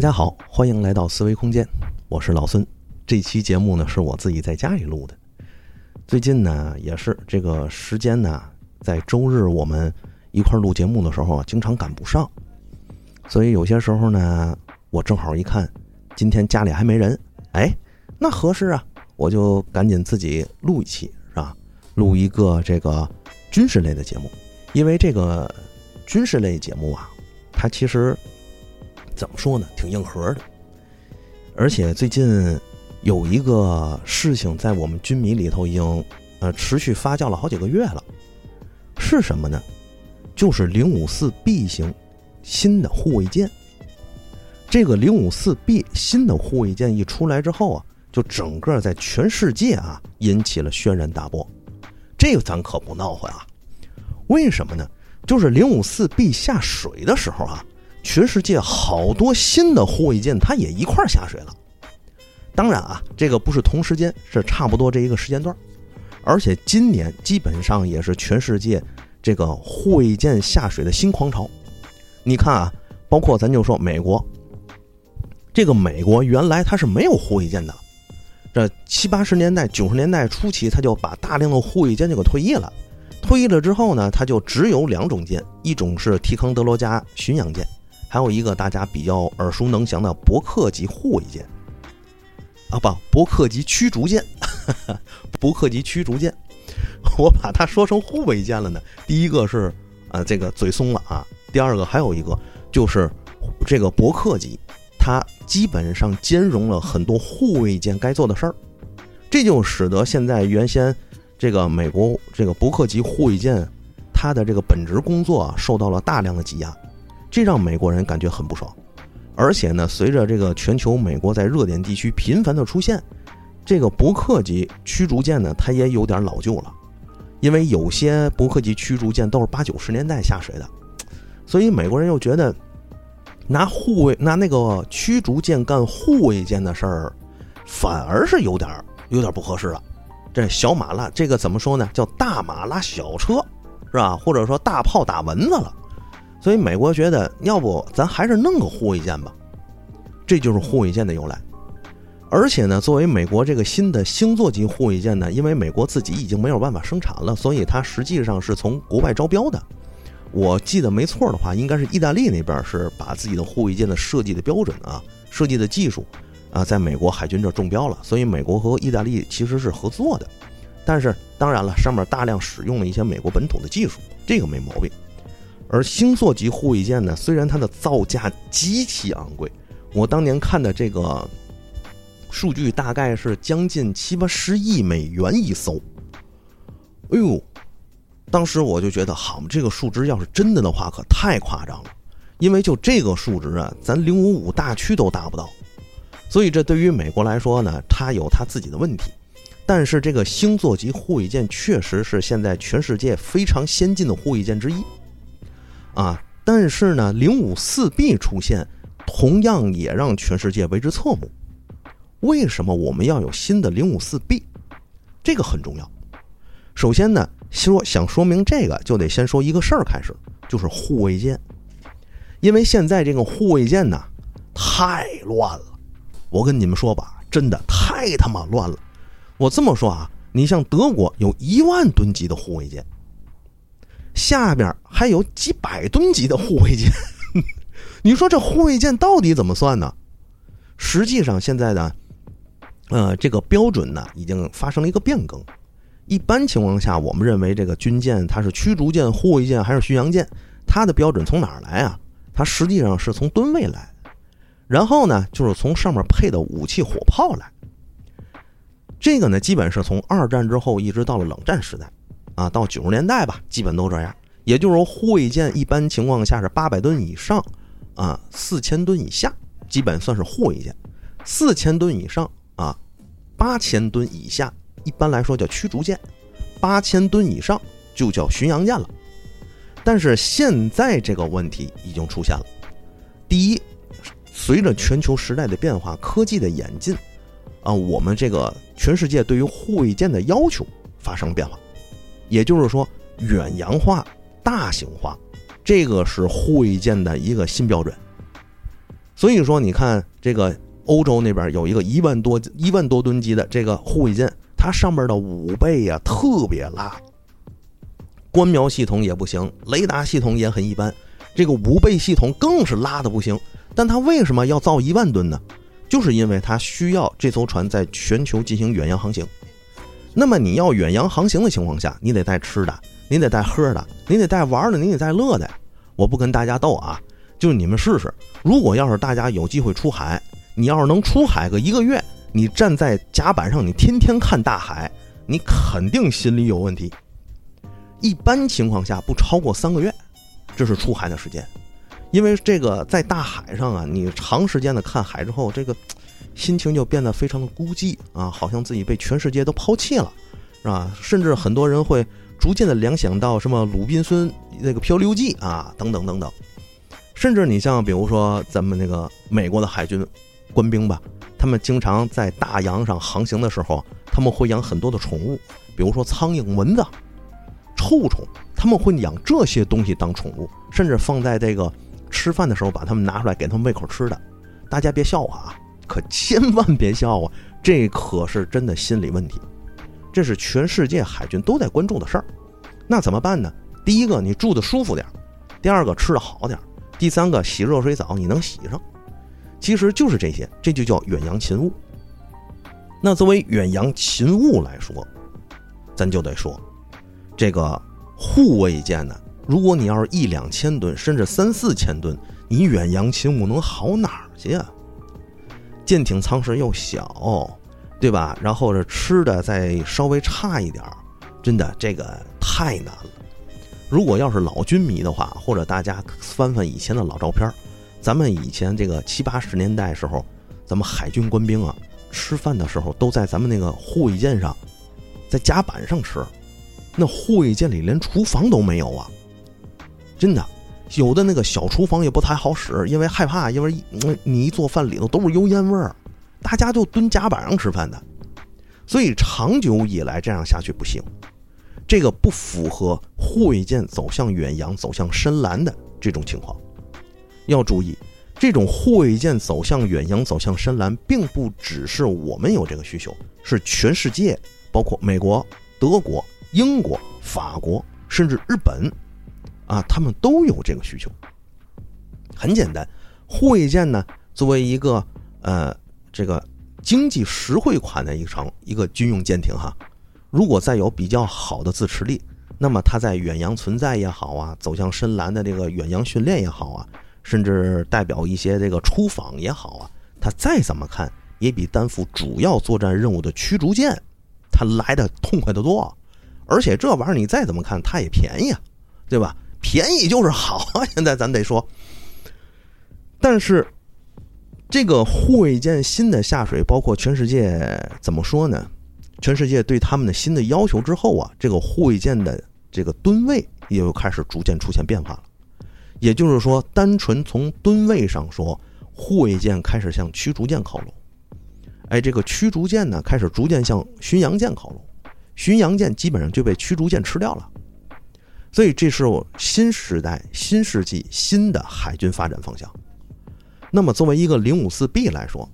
大家好，欢迎来到思维空间，我是老孙。这期节目呢是我自己在家里录的。最近呢也是这个时间呢，在周日我们一块录节目的时候啊，经常赶不上，所以有些时候呢，我正好一看，今天家里还没人，哎，那合适啊，我就赶紧自己录一期，是吧？录一个这个军事类的节目，因为这个军事类节目啊，它其实。怎么说呢？挺硬核的，而且最近有一个事情在我们军迷里头已经呃持续发酵了好几个月了，是什么呢？就是零五四 B 型新的护卫舰。这个零五四 B 新的护卫舰一出来之后啊，就整个在全世界啊引起了轩然大波。这个咱可不闹混啊！为什么呢？就是零五四 B 下水的时候啊。全世界好多新的护卫舰，它也一块下水了。当然啊，这个不是同时间，是差不多这一个时间段。而且今年基本上也是全世界这个护卫舰下水的新狂潮。你看啊，包括咱就说美国，这个美国原来它是没有护卫舰的，这七八十年代、九十年代初期，它就把大量的护卫舰就给退役了。退役了之后呢，它就只有两种舰，一种是提康德罗加巡洋舰。还有一个大家比较耳熟能详的伯克级护卫舰，啊不，伯克级驱逐舰，伯克级驱逐舰，我把它说成护卫舰了呢。第一个是啊，这个嘴松了啊。第二个还有一个就是这个伯克级，它基本上兼容了很多护卫舰该做的事儿，这就使得现在原先这个美国这个伯克级护卫舰，它的这个本职工作受到了大量的挤压。这让美国人感觉很不爽，而且呢，随着这个全球美国在热点地区频繁的出现，这个伯克级驱逐舰呢，它也有点老旧了，因为有些伯克级驱逐舰都是八九十年代下水的，所以美国人又觉得拿护卫拿那个驱逐舰干护卫舰的事儿，反而是有点有点不合适了。这小马拉这个怎么说呢？叫大马拉小车，是吧？或者说大炮打蚊子了。所以美国觉得，要不咱还是弄个护卫舰吧，这就是护卫舰的由来。而且呢，作为美国这个新的星座级护卫舰呢，因为美国自己已经没有办法生产了，所以它实际上是从国外招标的。我记得没错的话，应该是意大利那边是把自己的护卫舰的设计的标准啊、设计的技术啊，在美国海军这中标了。所以美国和意大利其实是合作的。但是当然了，上面大量使用了一些美国本土的技术，这个没毛病。而星座级护卫舰呢，虽然它的造价极其昂贵，我当年看的这个数据大概是将近七八十亿美元一艘。哎呦，当时我就觉得，好，这个数值要是真的的话，可太夸张了。因为就这个数值啊，咱零五五大驱都达不到。所以这对于美国来说呢，它有它自己的问题。但是这个星座级护卫舰确实是现在全世界非常先进的护卫舰之一。啊，但是呢，零五四 B 出现，同样也让全世界为之侧目。为什么我们要有新的零五四 B？这个很重要。首先呢，说想说明这个，就得先说一个事儿开始，就是护卫舰。因为现在这个护卫舰呢，太乱了。我跟你们说吧，真的太他妈乱了。我这么说啊，你像德国有一万吨级的护卫舰。下边还有几百吨级的护卫舰，你说这护卫舰到底怎么算呢？实际上现在呢，呃，这个标准呢已经发生了一个变更。一般情况下，我们认为这个军舰它是驱逐舰、护卫舰还是巡洋舰，它的标准从哪儿来啊？它实际上是从吨位来，然后呢就是从上面配的武器火炮来。这个呢，基本是从二战之后一直到了冷战时代。啊，到九十年代吧，基本都这样。也就是说，护卫舰一般情况下是八百吨以上，啊，四千吨以下，基本算是护卫舰；四千吨以上，啊，八千吨以下，一般来说叫驱逐舰；八千吨以上就叫巡洋舰了。但是现在这个问题已经出现了。第一，随着全球时代的变化，科技的演进，啊，我们这个全世界对于护卫舰的要求发生变化。也就是说，远洋化、大型化，这个是护卫舰的一个新标准。所以说，你看这个欧洲那边有一个一万多一万多吨级的这个护卫舰，它上面的武备呀特别拉，观瞄系统也不行，雷达系统也很一般，这个武备系统更是拉的不行。但它为什么要造一万吨呢？就是因为它需要这艘船在全球进行远洋航行。那么你要远洋航行的情况下，你得带吃的，你得带喝的，你得带玩的，你得带乐的。我不跟大家斗啊，就是你们试试。如果要是大家有机会出海，你要是能出海个一个月，你站在甲板上，你天天看大海，你肯定心里有问题。一般情况下不超过三个月，这是出海的时间。因为这个在大海上啊，你长时间的看海之后，这个心情就变得非常的孤寂啊，好像自己被全世界都抛弃了，是吧？甚至很多人会逐渐的联想到什么《鲁滨孙那个漂流记》啊，等等等等。甚至你像比如说咱们那个美国的海军官兵吧，他们经常在大洋上航行的时候，他们会养很多的宠物，比如说苍蝇、蚊子、臭虫，他们会养这些东西当宠物，甚至放在这个。吃饭的时候把它们拿出来给他们喂口吃的，大家别笑话啊，可千万别笑啊，这可是真的心理问题，这是全世界海军都在关注的事儿。那怎么办呢？第一个，你住的舒服点第二个，吃的好点第三个，洗热水澡你能洗上。其实就是这些，这就叫远洋勤务。那作为远洋勤务来说，咱就得说，这个护卫舰呢。如果你要是一两千吨，甚至三四千吨，你远洋勤务能好哪儿去啊？舰艇舱室又小，对吧？然后这吃的再稍微差一点儿真的这个太难了。如果要是老军迷的话，或者大家翻翻以前的老照片咱们以前这个七八十年代时候，咱们海军官兵啊，吃饭的时候都在咱们那个护卫舰上，在甲板上吃，那护卫舰里连厨房都没有啊。真的，有的那个小厨房也不太好使，因为害怕，因为你一做饭里头都是油烟味儿，大家就蹲甲板上吃饭的，所以长久以来这样下去不行，这个不符合护卫舰走向远洋、走向深蓝的这种情况。要注意，这种护卫舰走向远洋、走向深蓝，并不只是我们有这个需求，是全世界，包括美国、德国、英国、法国，甚至日本。啊，他们都有这个需求。很简单，护卫舰呢，作为一个呃这个经济实惠款的一场一个军用舰艇哈，如果再有比较好的自持力，那么它在远洋存在也好啊，走向深蓝的这个远洋训练也好啊，甚至代表一些这个出访也好啊，它再怎么看也比担负主要作战任务的驱逐舰，它来的痛快的多。而且这玩意儿你再怎么看，它也便宜啊，对吧？便宜就是好啊！现在咱得说，但是这个护卫舰新的下水，包括全世界怎么说呢？全世界对他们的新的要求之后啊，这个护卫舰的这个吨位也就开始逐渐出现变化了。也就是说，单纯从吨位上说，护卫舰开始向驱逐舰靠拢。哎，这个驱逐舰呢，开始逐渐向巡洋舰靠拢，巡洋舰基本上就被驱逐舰吃掉了。所以，这是我新时代、新世纪新的海军发展方向。那么，作为一个零五四 B 来说，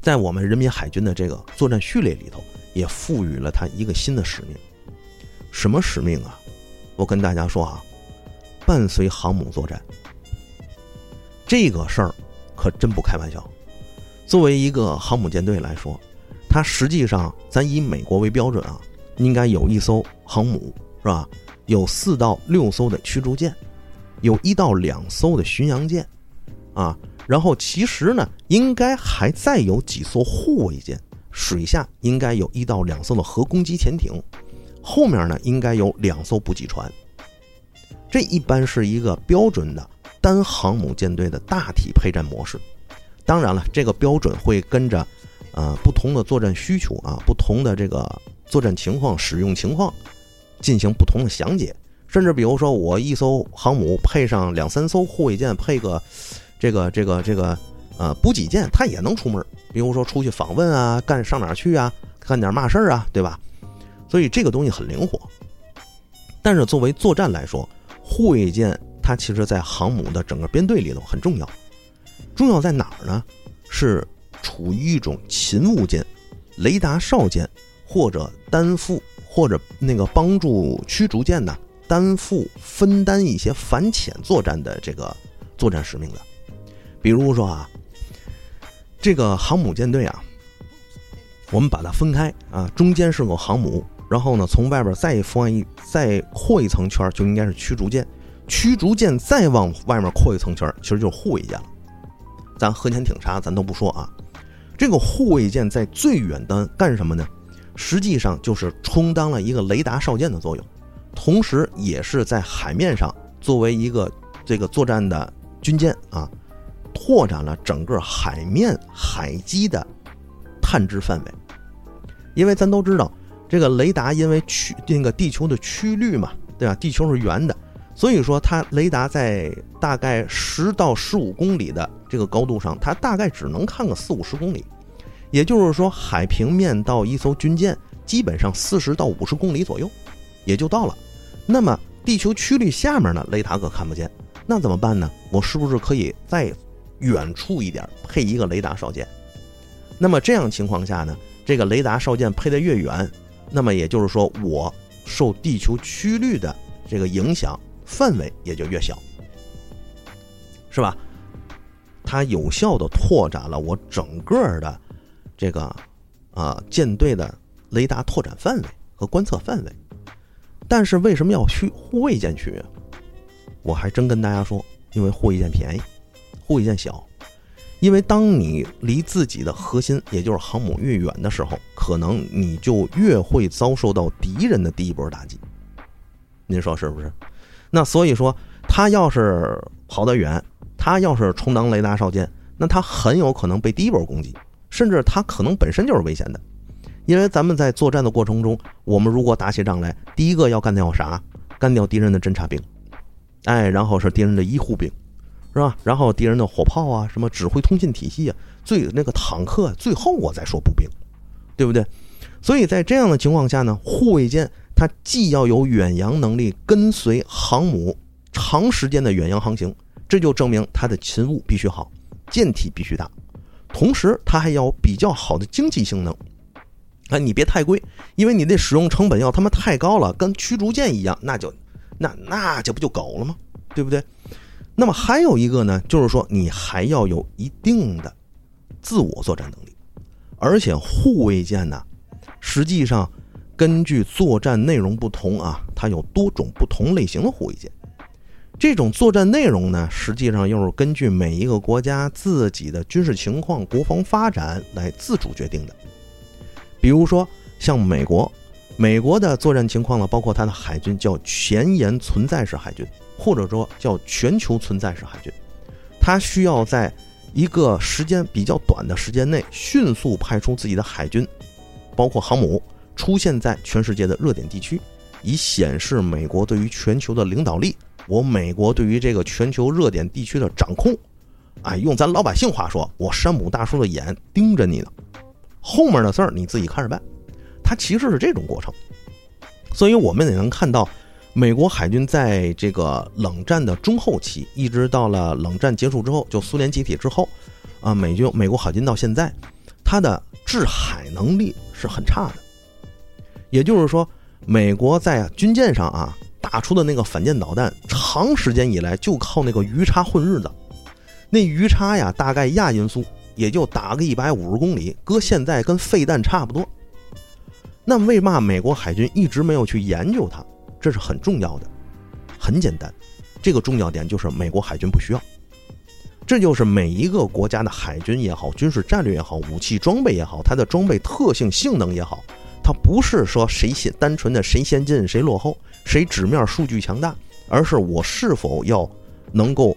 在我们人民海军的这个作战序列里头，也赋予了它一个新的使命。什么使命啊？我跟大家说啊，伴随航母作战，这个事儿可真不开玩笑。作为一个航母舰队来说，它实际上，咱以美国为标准啊，应该有一艘航母，是吧？有四到六艘的驱逐舰，有一到两艘的巡洋舰，啊，然后其实呢，应该还再有几艘护卫舰，水下应该有一到两艘的核攻击潜艇，后面呢应该有两艘补给船。这一般是一个标准的单航母舰队的大体配战模式。当然了，这个标准会跟着，呃，不同的作战需求啊，不同的这个作战情况、使用情况。进行不同的详解，甚至比如说，我一艘航母配上两三艘护卫舰，配个这个这个这个呃补给舰，它也能出门。比如说出去访问啊，干上哪去啊，干点嘛事儿啊，对吧？所以这个东西很灵活。但是作为作战来说，护卫舰它其实在航母的整个编队里头很重要。重要在哪儿呢？是处于一种勤务舰、雷达哨舰，或者担负或者那个帮助驱逐舰呢担负分担一些反潜作战的这个作战使命的。比如说啊，这个航母舰队啊，我们把它分开啊，中间是个航母，然后呢，从外边再放一再扩一层圈，就应该是驱逐舰。驱逐舰再往外面扩一层圈，其实就是护卫舰了。咱核潜艇啥咱都不说啊，这个护卫舰在最远端干什么呢？实际上就是充当了一个雷达哨舰的作用，同时也是在海面上作为一个这个作战的军舰啊，拓展了整个海面海基的探知范围。因为咱都知道，这个雷达因为曲那个地球的曲率嘛，对吧？地球是圆的。所以说，它雷达在大概十到十五公里的这个高度上，它大概只能看个四五十公里。也就是说，海平面到一艘军舰，基本上四十到五十公里左右，也就到了。那么，地球曲率下面呢，雷达可看不见。那怎么办呢？我是不是可以再远处一点配一个雷达哨舰？那么这样情况下呢，这个雷达哨舰配的越远，那么也就是说，我受地球曲率的这个影响。范围也就越小，是吧？它有效的拓展了我整个的这个啊舰队的雷达拓展范围和观测范围。但是为什么要去护卫舰去？我还真跟大家说，因为护卫舰便宜，护卫舰小。因为当你离自己的核心，也就是航母越远的时候，可能你就越会遭受到敌人的第一波打击。您说是不是？那所以说，他要是跑得远，他要是充当雷达哨舰，那他很有可能被第一波攻击，甚至它可能本身就是危险的。因为咱们在作战的过程中，我们如果打起仗来，第一个要干掉啥？干掉敌人的侦察兵，哎，然后是敌人的医护兵，是吧？然后敌人的火炮啊，什么指挥通信体系啊，最那个坦克，最后我再说步兵，对不对？所以在这样的情况下呢，护卫舰。它既要有远洋能力，跟随航母长时间的远洋航行，这就证明它的勤务必须好，舰体必须大，同时它还要比较好的经济性能。啊，你别太贵，因为你的使用成本要他妈太高了，跟驱逐舰一样，那就那那这不就狗了吗？对不对？那么还有一个呢，就是说你还要有一定的自我作战能力，而且护卫舰呢，实际上。根据作战内容不同啊，它有多种不同类型的护卫舰。这种作战内容呢，实际上又是根据每一个国家自己的军事情况、国防发展来自主决定的。比如说，像美国，美国的作战情况呢，包括它的海军叫前沿存在式海军，或者说叫全球存在式海军。它需要在一个时间比较短的时间内，迅速派出自己的海军，包括航母。出现在全世界的热点地区，以显示美国对于全球的领导力。我美国对于这个全球热点地区的掌控，哎，用咱老百姓话说，我山姆大叔的眼盯着你呢，后面的事儿你自己看着办。它其实是这种过程，所以我们也能看到，美国海军在这个冷战的中后期，一直到了冷战结束之后，就苏联解体之后，啊，美军美国海军到现在，它的制海能力是很差的。也就是说，美国在军舰上啊打出的那个反舰导弹，长时间以来就靠那个鱼叉混日子。那鱼叉呀，大概亚音速也就打个一百五十公里，搁现在跟废弹差不多。那为嘛美国海军一直没有去研究它？这是很重要的。很简单，这个重要点就是美国海军不需要。这就是每一个国家的海军也好，军事战略也好，武器装备也好，它的装备特性、性能也好。它不是说谁先单纯的谁先进谁落后，谁纸面数据强大，而是我是否要能够，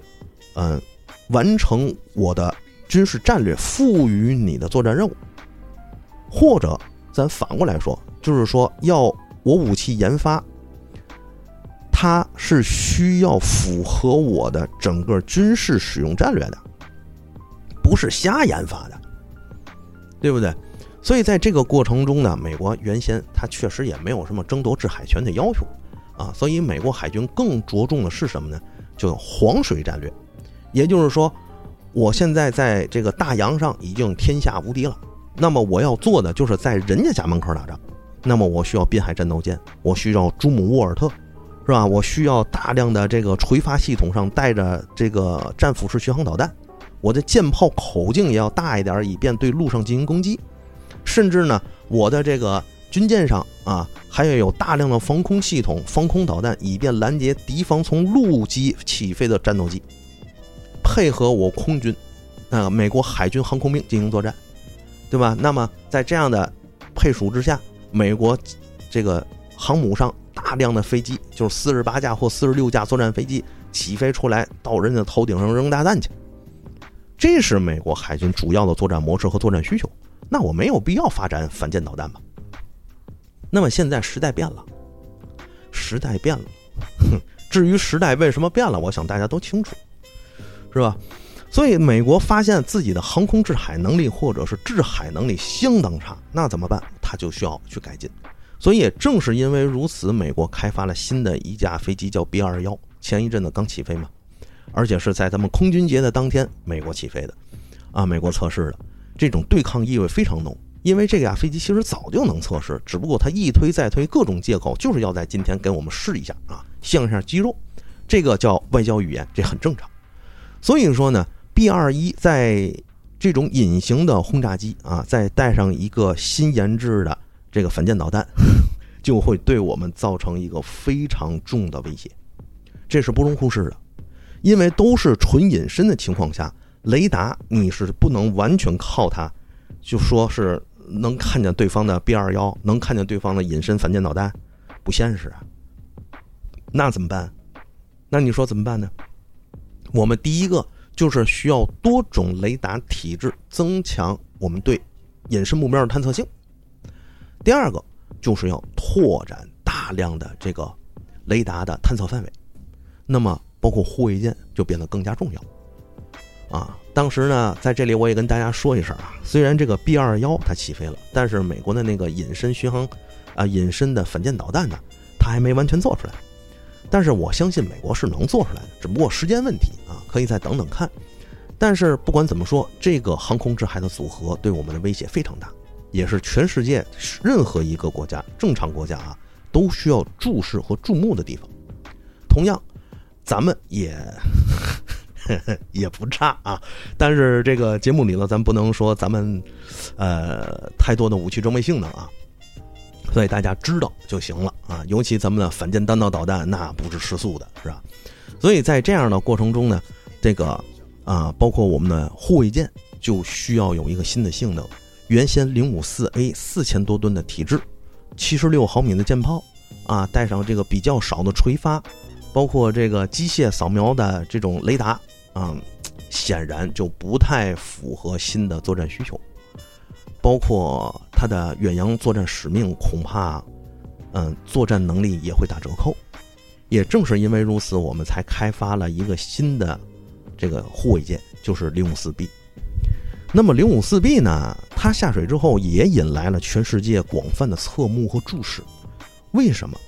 嗯，完成我的军事战略赋予你的作战任务，或者咱反过来说，就是说要我武器研发，它是需要符合我的整个军事使用战略的，不是瞎研发的，对不对？所以在这个过程中呢，美国原先它确实也没有什么争夺制海权的要求，啊，所以美国海军更着重的是什么呢？就黄水战略，也就是说，我现在在这个大洋上已经天下无敌了，那么我要做的就是在人家家门口打仗。那么我需要滨海战斗舰，我需要朱姆沃尔特，是吧？我需要大量的这个垂发系统上带着这个战斧式巡航导弹，我的舰炮口径也要大一点，以便对陆上进行攻击。甚至呢，我的这个军舰上啊，还要有大量的防空系统、防空导弹，以便拦截敌方从陆基起飞的战斗机，配合我空军，啊，美国海军航空兵进行作战，对吧？那么在这样的配属之下。美国这个航母上大量的飞机，就是四十八架或四十六架作战飞机起飞出来，到人家头顶上扔炸弹去。这是美国海军主要的作战模式和作战需求。那我没有必要发展反舰导弹吧？那么现在时代变了，时代变了。哼至于时代为什么变了，我想大家都清楚，是吧？所以美国发现自己的航空制海能力或者是制海能力相当差，那怎么办？他就需要去改进。所以也正是因为如此，美国开发了新的一架飞机，叫 B 二幺。前一阵子刚起飞嘛，而且是在咱们空军节的当天，美国起飞的，啊，美国测试的，这种对抗意味非常浓。因为这架飞机其实早就能测试，只不过它一推再推，各种借口就是要在今天给我们试一下啊，象一下肌肉。这个叫外交语言，这很正常。所以说呢。B 二一在这种隐形的轰炸机啊，再带上一个新研制的这个反舰导弹，就会对我们造成一个非常重的威胁，这是不容忽视的。因为都是纯隐身的情况下，雷达你是不能完全靠它，就说是能看见对方的 B 二幺，能看见对方的隐身反舰导弹，不现实啊。那怎么办？那你说怎么办呢？我们第一个。就是需要多种雷达体制增强我们对隐身目标的探测性。第二个就是要拓展大量的这个雷达的探测范围，那么包括护卫舰就变得更加重要。啊，当时呢，在这里我也跟大家说一声啊，虽然这个 B 二幺它起飞了，但是美国的那个隐身巡航啊隐身的反舰导弹呢，它还没完全做出来。但是我相信美国是能做出来的，只不过时间问题啊，可以再等等看。但是不管怎么说，这个航空制海的组合对我们的威胁非常大，也是全世界任何一个国家正常国家啊都需要注视和注目的地方。同样，咱们也 也不差啊。但是这个节目里呢，咱不能说咱们呃太多的武器装备性能啊。所以大家知道就行了啊，尤其咱们的反舰弹道导弹，那不是吃素的，是吧？所以在这样的过程中呢，这个啊，包括我们的护卫舰，就需要有一个新的性能。原先零五四 A 四千多吨的体质，七十六毫米的舰炮啊，带上这个比较少的垂发，包括这个机械扫描的这种雷达啊，显然就不太符合新的作战需求。包括它的远洋作战使命，恐怕，嗯，作战能力也会打折扣。也正是因为如此，我们才开发了一个新的这个护卫舰，就是零五四 B。那么零五四 B 呢，它下水之后也引来了全世界广泛的侧目和注视。为什么？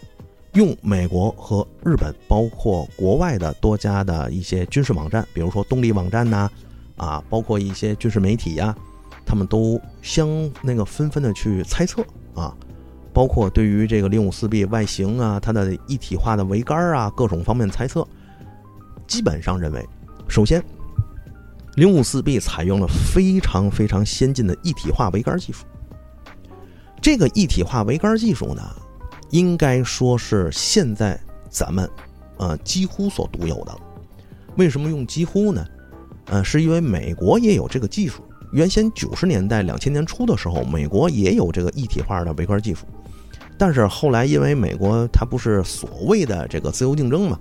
用美国和日本，包括国外的多家的一些军事网站，比如说动力网站呐，啊，包括一些军事媒体呀。他们都相那个纷纷的去猜测啊，包括对于这个零五四 B 外形啊，它的一体化的桅杆啊，各种方面猜测，基本上认为，首先，零五四 B 采用了非常非常先进的一体化桅杆技术。这个一体化桅杆技术呢，应该说是现在咱们呃几乎所独有的。为什么用几乎呢？呃，是因为美国也有这个技术。原先九十年代、两千年初的时候，美国也有这个一体化的桅杆技术，但是后来因为美国它不是所谓的这个自由竞争嘛，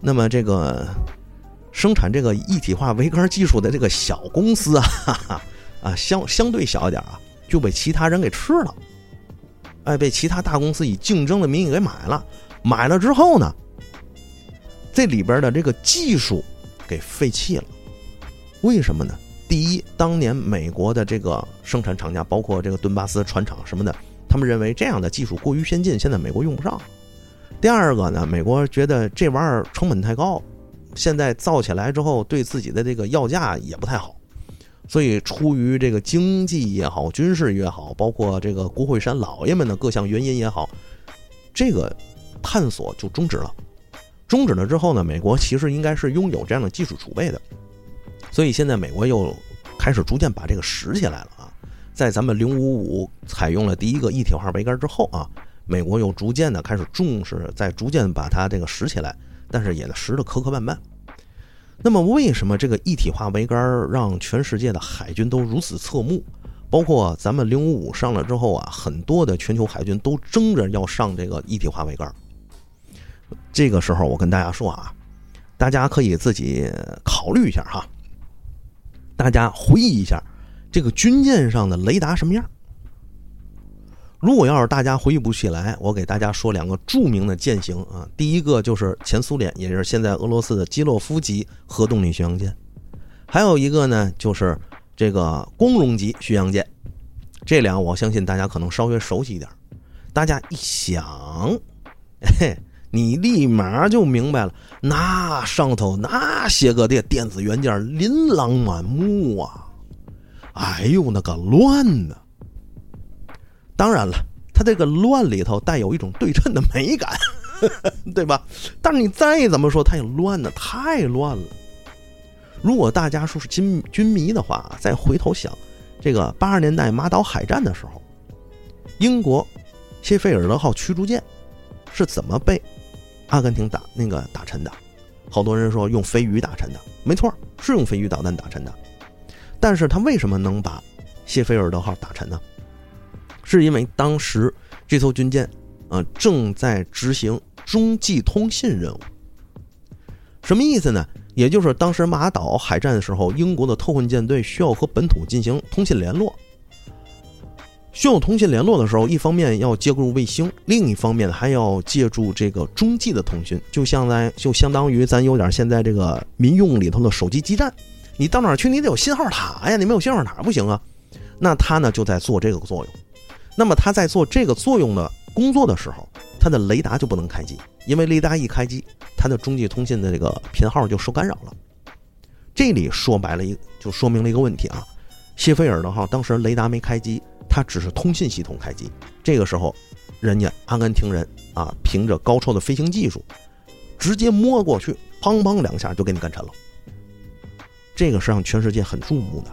那么这个生产这个一体化桅杆技术的这个小公司啊，哈哈啊相相对小一点啊，就被其他人给吃了，哎，被其他大公司以竞争的名义给买了，买了之后呢，这里边的这个技术给废弃了，为什么呢？第一，当年美国的这个生产厂家，包括这个顿巴斯船厂什么的，他们认为这样的技术过于先进，现在美国用不上。第二个呢，美国觉得这玩意儿成本太高，现在造起来之后，对自己的这个要价也不太好，所以出于这个经济也好、军事也好，包括这个国会山老爷们的各项原因也好，这个探索就终止了。终止了之后呢，美国其实应该是拥有这样的技术储备的，所以现在美国又开始逐渐把这个拾起来了啊。在咱们零五五采用了第一个一体化桅杆之后啊，美国又逐渐的开始重视，在逐渐把它这个拾起来。但是也拾得磕磕绊绊。那么，为什么这个一体化桅杆让全世界的海军都如此侧目？包括咱们零五五上了之后啊，很多的全球海军都争着要上这个一体化桅杆。这个时候，我跟大家说啊，大家可以自己考虑一下哈。大家回忆一下，这个军舰上的雷达什么样？如果要是大家回忆不起来，我给大家说两个著名的舰型啊。第一个就是前苏联，也就是现在俄罗斯的基洛夫级核动力巡洋舰；还有一个呢，就是这个光荣级巡洋舰。这俩我相信大家可能稍微熟悉一点。大家一想，嘿，你立马就明白了，那上头那些个电电子元件琳琅满目啊！哎呦，那个乱呐！当然了，它这个乱里头带有一种对称的美感，对吧？但是你再怎么说，它也乱的太乱了。如果大家说是军军迷的话，再回头想，这个八十年代马岛海战的时候，英国谢菲尔德号驱逐舰是怎么被阿根廷打那个打沉的？好多人说用飞鱼打沉的，没错，是用飞鱼导弹打沉的。但是他为什么能把谢菲尔德号打沉呢？是因为当时这艘军舰，啊，正在执行中继通信任务。什么意思呢？也就是当时马岛海战的时候，英国的特混舰队需要和本土进行通信联络。需要通信联络的时候，一方面要借助卫星，另一方面还要借助这个中继的通讯，就像在就相当于咱有点现在这个民用里头的手机基站。你到哪去，你得有信号塔呀，你没有信号塔不行啊。那它呢，就在做这个作用。那么它在做这个作用的工作的时候，它的雷达就不能开机，因为雷达一开机，它的中继通信的这个频号就受干扰了。这里说白了一就说明了一个问题啊，谢菲尔德号当时雷达没开机，它只是通信系统开机。这个时候，人家阿根廷人啊，凭着高超的飞行技术，直接摸过去，砰砰两下就给你干沉了。这个是让全世界很注目的，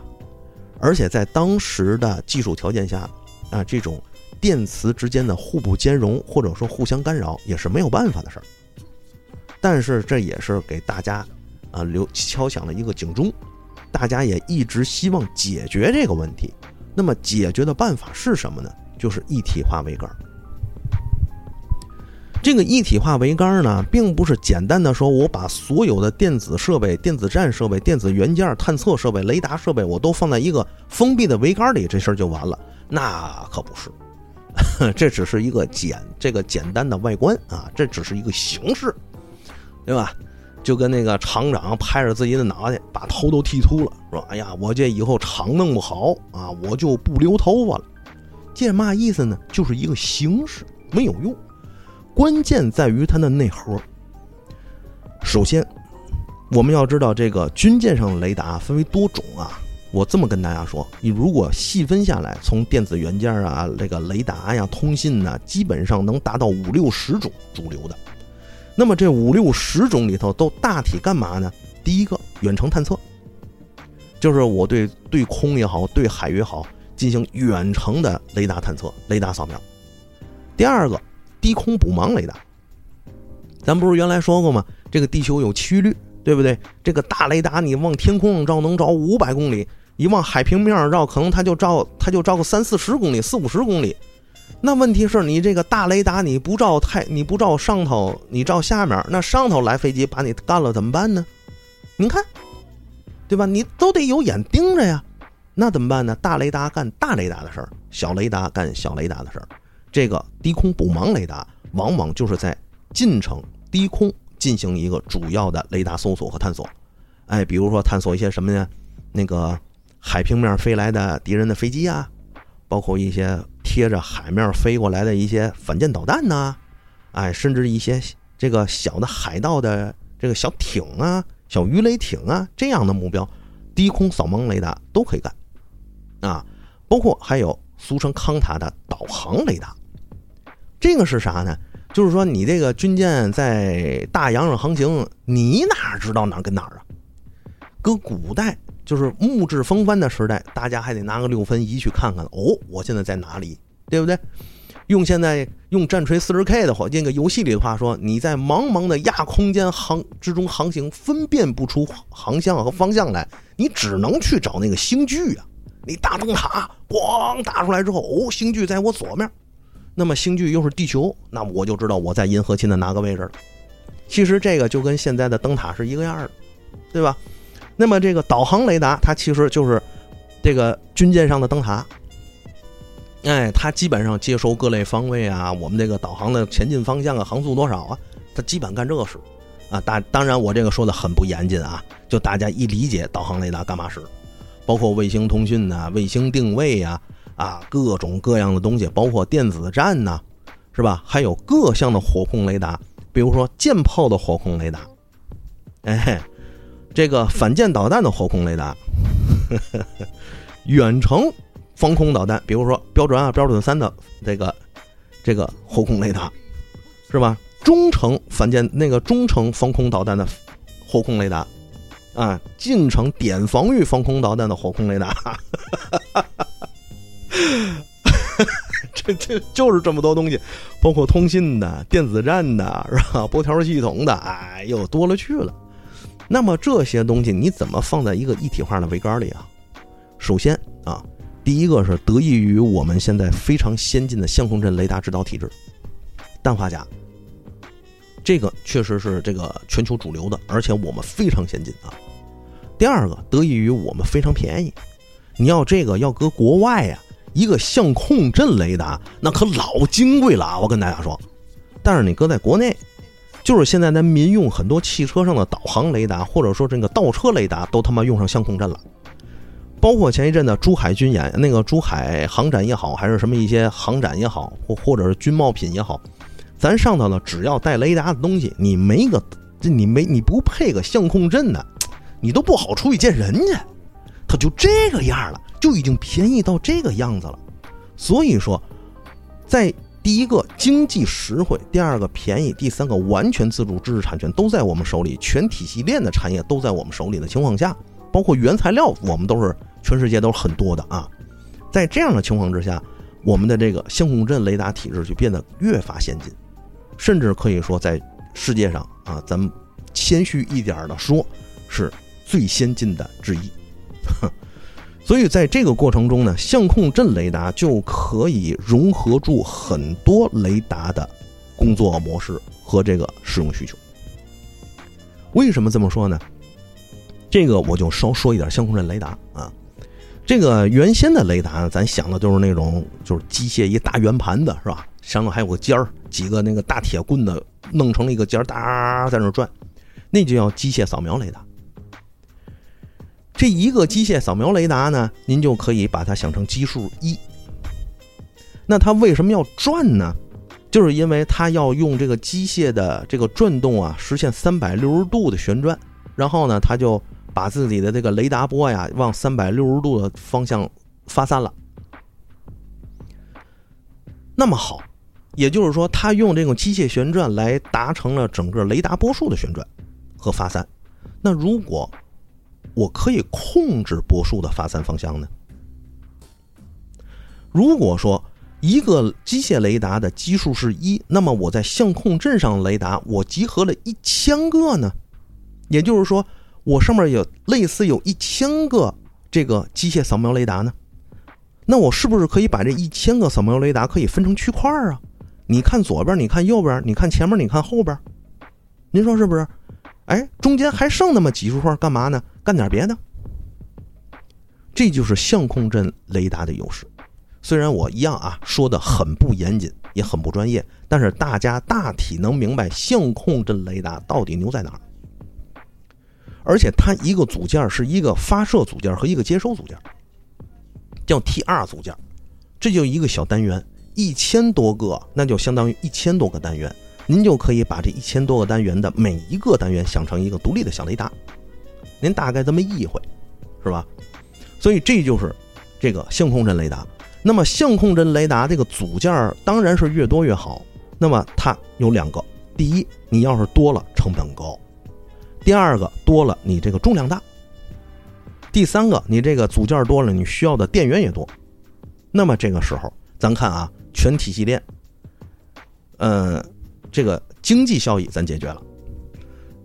而且在当时的技术条件下。啊，这种电磁之间的互不兼容，或者说互相干扰，也是没有办法的事儿。但是这也是给大家啊留敲响了一个警钟，大家也一直希望解决这个问题。那么解决的办法是什么呢？就是一体化桅杆。这个一体化桅杆呢，并不是简单的说我把所有的电子设备、电子战设备、电子元件、探测设备、雷达设备，我都放在一个封闭的桅杆里，这事儿就完了。那可不是，这只是一个简这个简单的外观啊，这只是一个形式，对吧？就跟那个厂长拍着自己的脑袋，把头都剃秃了，说：“哎呀，我这以后厂弄不好啊，我就不留头发了。”这嘛意思呢？就是一个形式，没有用。关键在于它的内核。首先，我们要知道这个军舰上的雷达分为多种啊。我这么跟大家说，你如果细分下来，从电子元件啊、这个雷达呀、通信呐，基本上能达到五六十种主流的。那么这五六十种里头都大体干嘛呢？第一个，远程探测，就是我对对空也好，对海也好，进行远程的雷达探测、雷达扫描。第二个，低空补盲雷达。咱不是原来说过吗？这个地球有曲率，对不对？这个大雷达你往天空上照，能照五百公里。一往海平面上照，可能它就照，它就照个三四十公里、四五十公里。那问题是你这个大雷达，你不照太，你不照上头，你照下面，那上头来飞机把你干了怎么办呢？您看，对吧？你都得有眼盯着呀。那怎么办呢？大雷达干大雷达的事儿，小雷达干小雷达的事儿。这个低空补盲雷达，往往就是在近程低空进行一个主要的雷达搜索和探索。哎，比如说探索一些什么呢？那个。海平面飞来的敌人的飞机啊，包括一些贴着海面飞过来的一些反舰导弹呐，哎，甚至一些这个小的海盗的这个小艇啊，小鱼雷艇啊这样的目标，低空扫盲雷达都可以干啊。包括还有俗称康塔的导航雷达，这个是啥呢？就是说你这个军舰在大洋上航行，你哪知道哪跟哪儿啊？搁古代就是木质风帆的时代，大家还得拿个六分仪去看看哦，我现在在哪里，对不对？用现在用战锤四十 K 的话，那个游戏里的话说，你在茫茫的亚空间航之中航行，分辨不出航向和方向来，你只能去找那个星距啊。你大灯塔咣打出来之后，哦，星距在我左面，那么星距又是地球，那我就知道我在银河系的哪个位置了。其实这个就跟现在的灯塔是一个样的，对吧？那么这个导航雷达，它其实就是这个军舰上的灯塔。哎，它基本上接收各类方位啊，我们这个导航的前进方向啊，航速多少啊，它基本干这个事啊。大当然，我这个说的很不严谨啊，就大家一理解导航雷达干嘛使。包括卫星通讯呐、卫星定位呀、啊各种各样的东西，包括电子战呐，是吧？还有各项的火控雷达，比如说舰炮的火控雷达，哎，这个反舰导弹的火控雷达，远程防空导弹，比如说标准二、标准三的这个这个火控雷达，是吧？中程反舰那个中程防空导弹的火控雷达。啊，近程点防御防空导弹的火控雷达，这这就是这么多东西，包括通信的、电子战的，是吧？波条系统的，哎呦，多了去了。那么这些东西你怎么放在一个一体化的桅杆里啊？首先啊，第一个是得益于我们现在非常先进的相控阵雷达制导体制，氮化镓。这个确实是这个全球主流的，而且我们非常先进啊。第二个得益于我们非常便宜，你要这个要搁国外呀，一个相控阵雷达那可老金贵了啊！我跟大家说，但是你搁在国内，就是现在咱民用很多汽车上的导航雷达，或者说这个倒车雷达，都他妈用上相控阵了。包括前一阵的珠海军演，那个珠海航展也好，还是什么一些航展也好，或或者是军贸品也好。咱上头呢，只要带雷达的东西，你没个这你没你不配个相控阵的，你都不好出去见人家。他就这个样了，就已经便宜到这个样子了。所以说，在第一个经济实惠，第二个便宜，第三个完全自主知识产权都在我们手里，全体系链的产业都在我们手里的情况下，包括原材料我们都是全世界都是很多的啊。在这样的情况之下，我们的这个相控阵雷达体制就变得越发先进。甚至可以说，在世界上啊，咱们谦虚一点的说，是最先进的之一。所以在这个过程中呢，相控阵雷达就可以融合住很多雷达的工作模式和这个使用需求。为什么这么说呢？这个我就稍说一点相控阵雷达啊。这个原先的雷达，咱想的就是那种就是机械一大圆盘的，是吧？上头还有个尖儿，几个那个大铁棍子弄成了一个尖儿，哒在那转，那就叫机械扫描雷达。这一个机械扫描雷达呢，您就可以把它想成基数一。那它为什么要转呢？就是因为它要用这个机械的这个转动啊，实现三百六十度的旋转，然后呢，它就把自己的这个雷达波呀往三百六十度的方向发散了。那么好。也就是说，它用这种机械旋转来达成了整个雷达波束的旋转和发散。那如果我可以控制波束的发散方向呢？如果说一个机械雷达的基数是一，那么我在相控阵上雷达我集合了一千个呢？也就是说，我上面有类似有一千个这个机械扫描雷达呢？那我是不是可以把这一千个扫描雷达可以分成区块啊？你看左边，你看右边，你看前面，你看后边，您说是不是？哎，中间还剩那么几束花，干嘛呢？干点别的。这就是相控阵雷达的优势。虽然我一样啊，说的很不严谨，也很不专业，但是大家大体能明白相控阵雷达到底牛在哪儿。而且它一个组件是一个发射组件和一个接收组件，叫 T 二组件，这就一个小单元。一千多个，那就相当于一千多个单元，您就可以把这一千多个单元的每一个单元想成一个独立的小雷达，您大概这么意会，是吧？所以这就是这个相控阵雷达。那么相控阵雷达这个组件当然是越多越好。那么它有两个：第一，你要是多了成本高；第二个，多了你这个重量大；第三个，你这个组件多了，你需要的电源也多。那么这个时候，咱看啊，全体系链，嗯，这个经济效益咱解决了。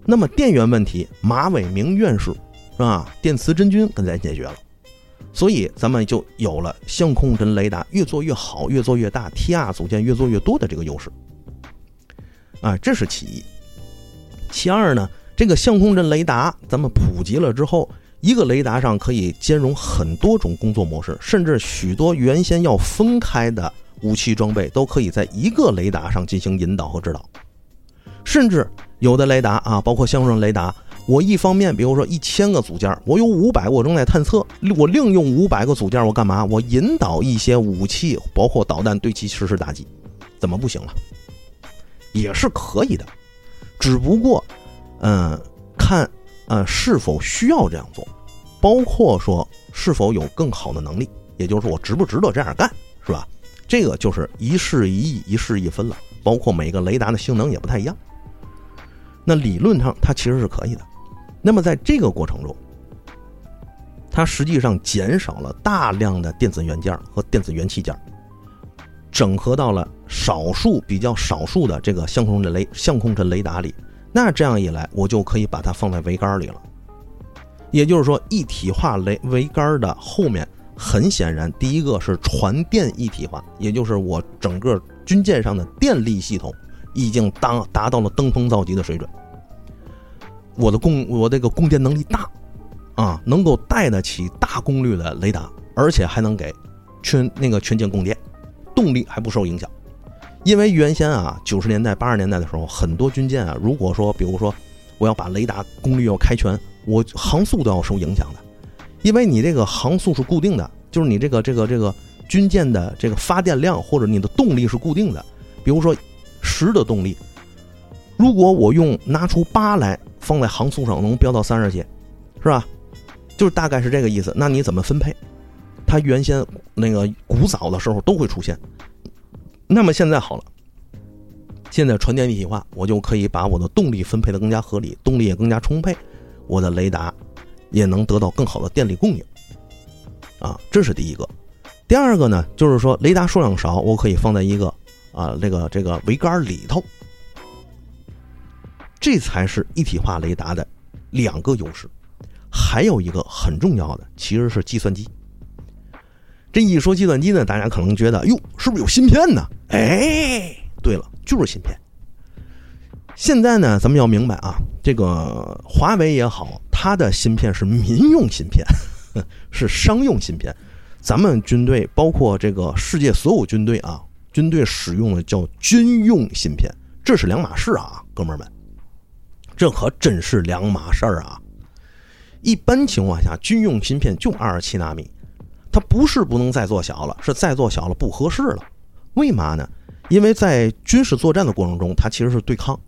那么电源问题，马伟明院士是吧？电磁真菌跟咱解决了，所以咱们就有了相控阵雷达越做越好，越做越大，TR 组件越做越多的这个优势。啊，这是其一。其二呢，这个相控阵雷达咱们普及了之后，一个雷达上可以兼容很多种工作模式，甚至许多原先要分开的武器装备都可以在一个雷达上进行引导和指导，甚至。有的雷达啊，包括相控雷达，我一方面，比如说一千个组件，我有五百我正在探测，我另用五百个组件，我干嘛？我引导一些武器，包括导弹对其实施打击，怎么不行了？也是可以的，只不过，嗯，看，呃，是否需要这样做，包括说是否有更好的能力，也就是我值不值得这样干，是吧？这个就是一事一议，一事一分了，包括每个雷达的性能也不太一样。那理论上它其实是可以的，那么在这个过程中，它实际上减少了大量的电子元件和电子元器件，整合到了少数比较少数的这个相控阵雷相控阵雷达里。那这样一来，我就可以把它放在桅杆里了。也就是说，一体化雷桅杆的后面，很显然，第一个是传电一体化，也就是我整个军舰上的电力系统。已经达达到了登峰造极的水准。我的供我这个供电能力大，啊，能够带得起大功率的雷达，而且还能给全那个全舰供电，动力还不受影响。因为原先啊，九十年代八十年代的时候，很多军舰啊，如果说比如说我要把雷达功率要开全，我航速都要受影响的，因为你这个航速是固定的，就是你这个这个这个军舰的这个发电量或者你的动力是固定的，比如说。十的动力，如果我用拿出八来放在航速上，能飙到三十节，是吧？就是大概是这个意思。那你怎么分配？它原先那个古早的时候都会出现。那么现在好了，现在传电一体化，我就可以把我的动力分配的更加合理，动力也更加充沛，我的雷达也能得到更好的电力供应。啊，这是第一个。第二个呢，就是说雷达数量少，我可以放在一个。啊，这个这个桅杆里头，这才是一体化雷达的两个优势。还有一个很重要的，其实是计算机。这一说计算机呢，大家可能觉得，哟，是不是有芯片呢？哎，对了，就是芯片。现在呢，咱们要明白啊，这个华为也好，它的芯片是民用芯片，是商用芯片。咱们军队，包括这个世界所有军队啊。军队使用的叫军用芯片，这是两码事啊，哥们儿们，这可真是两码事儿啊。一般情况下，军用芯片就二十七纳米，它不是不能再做小了，是再做小了不合适了。为嘛呢？因为在军事作战的过程中，它其实是对抗，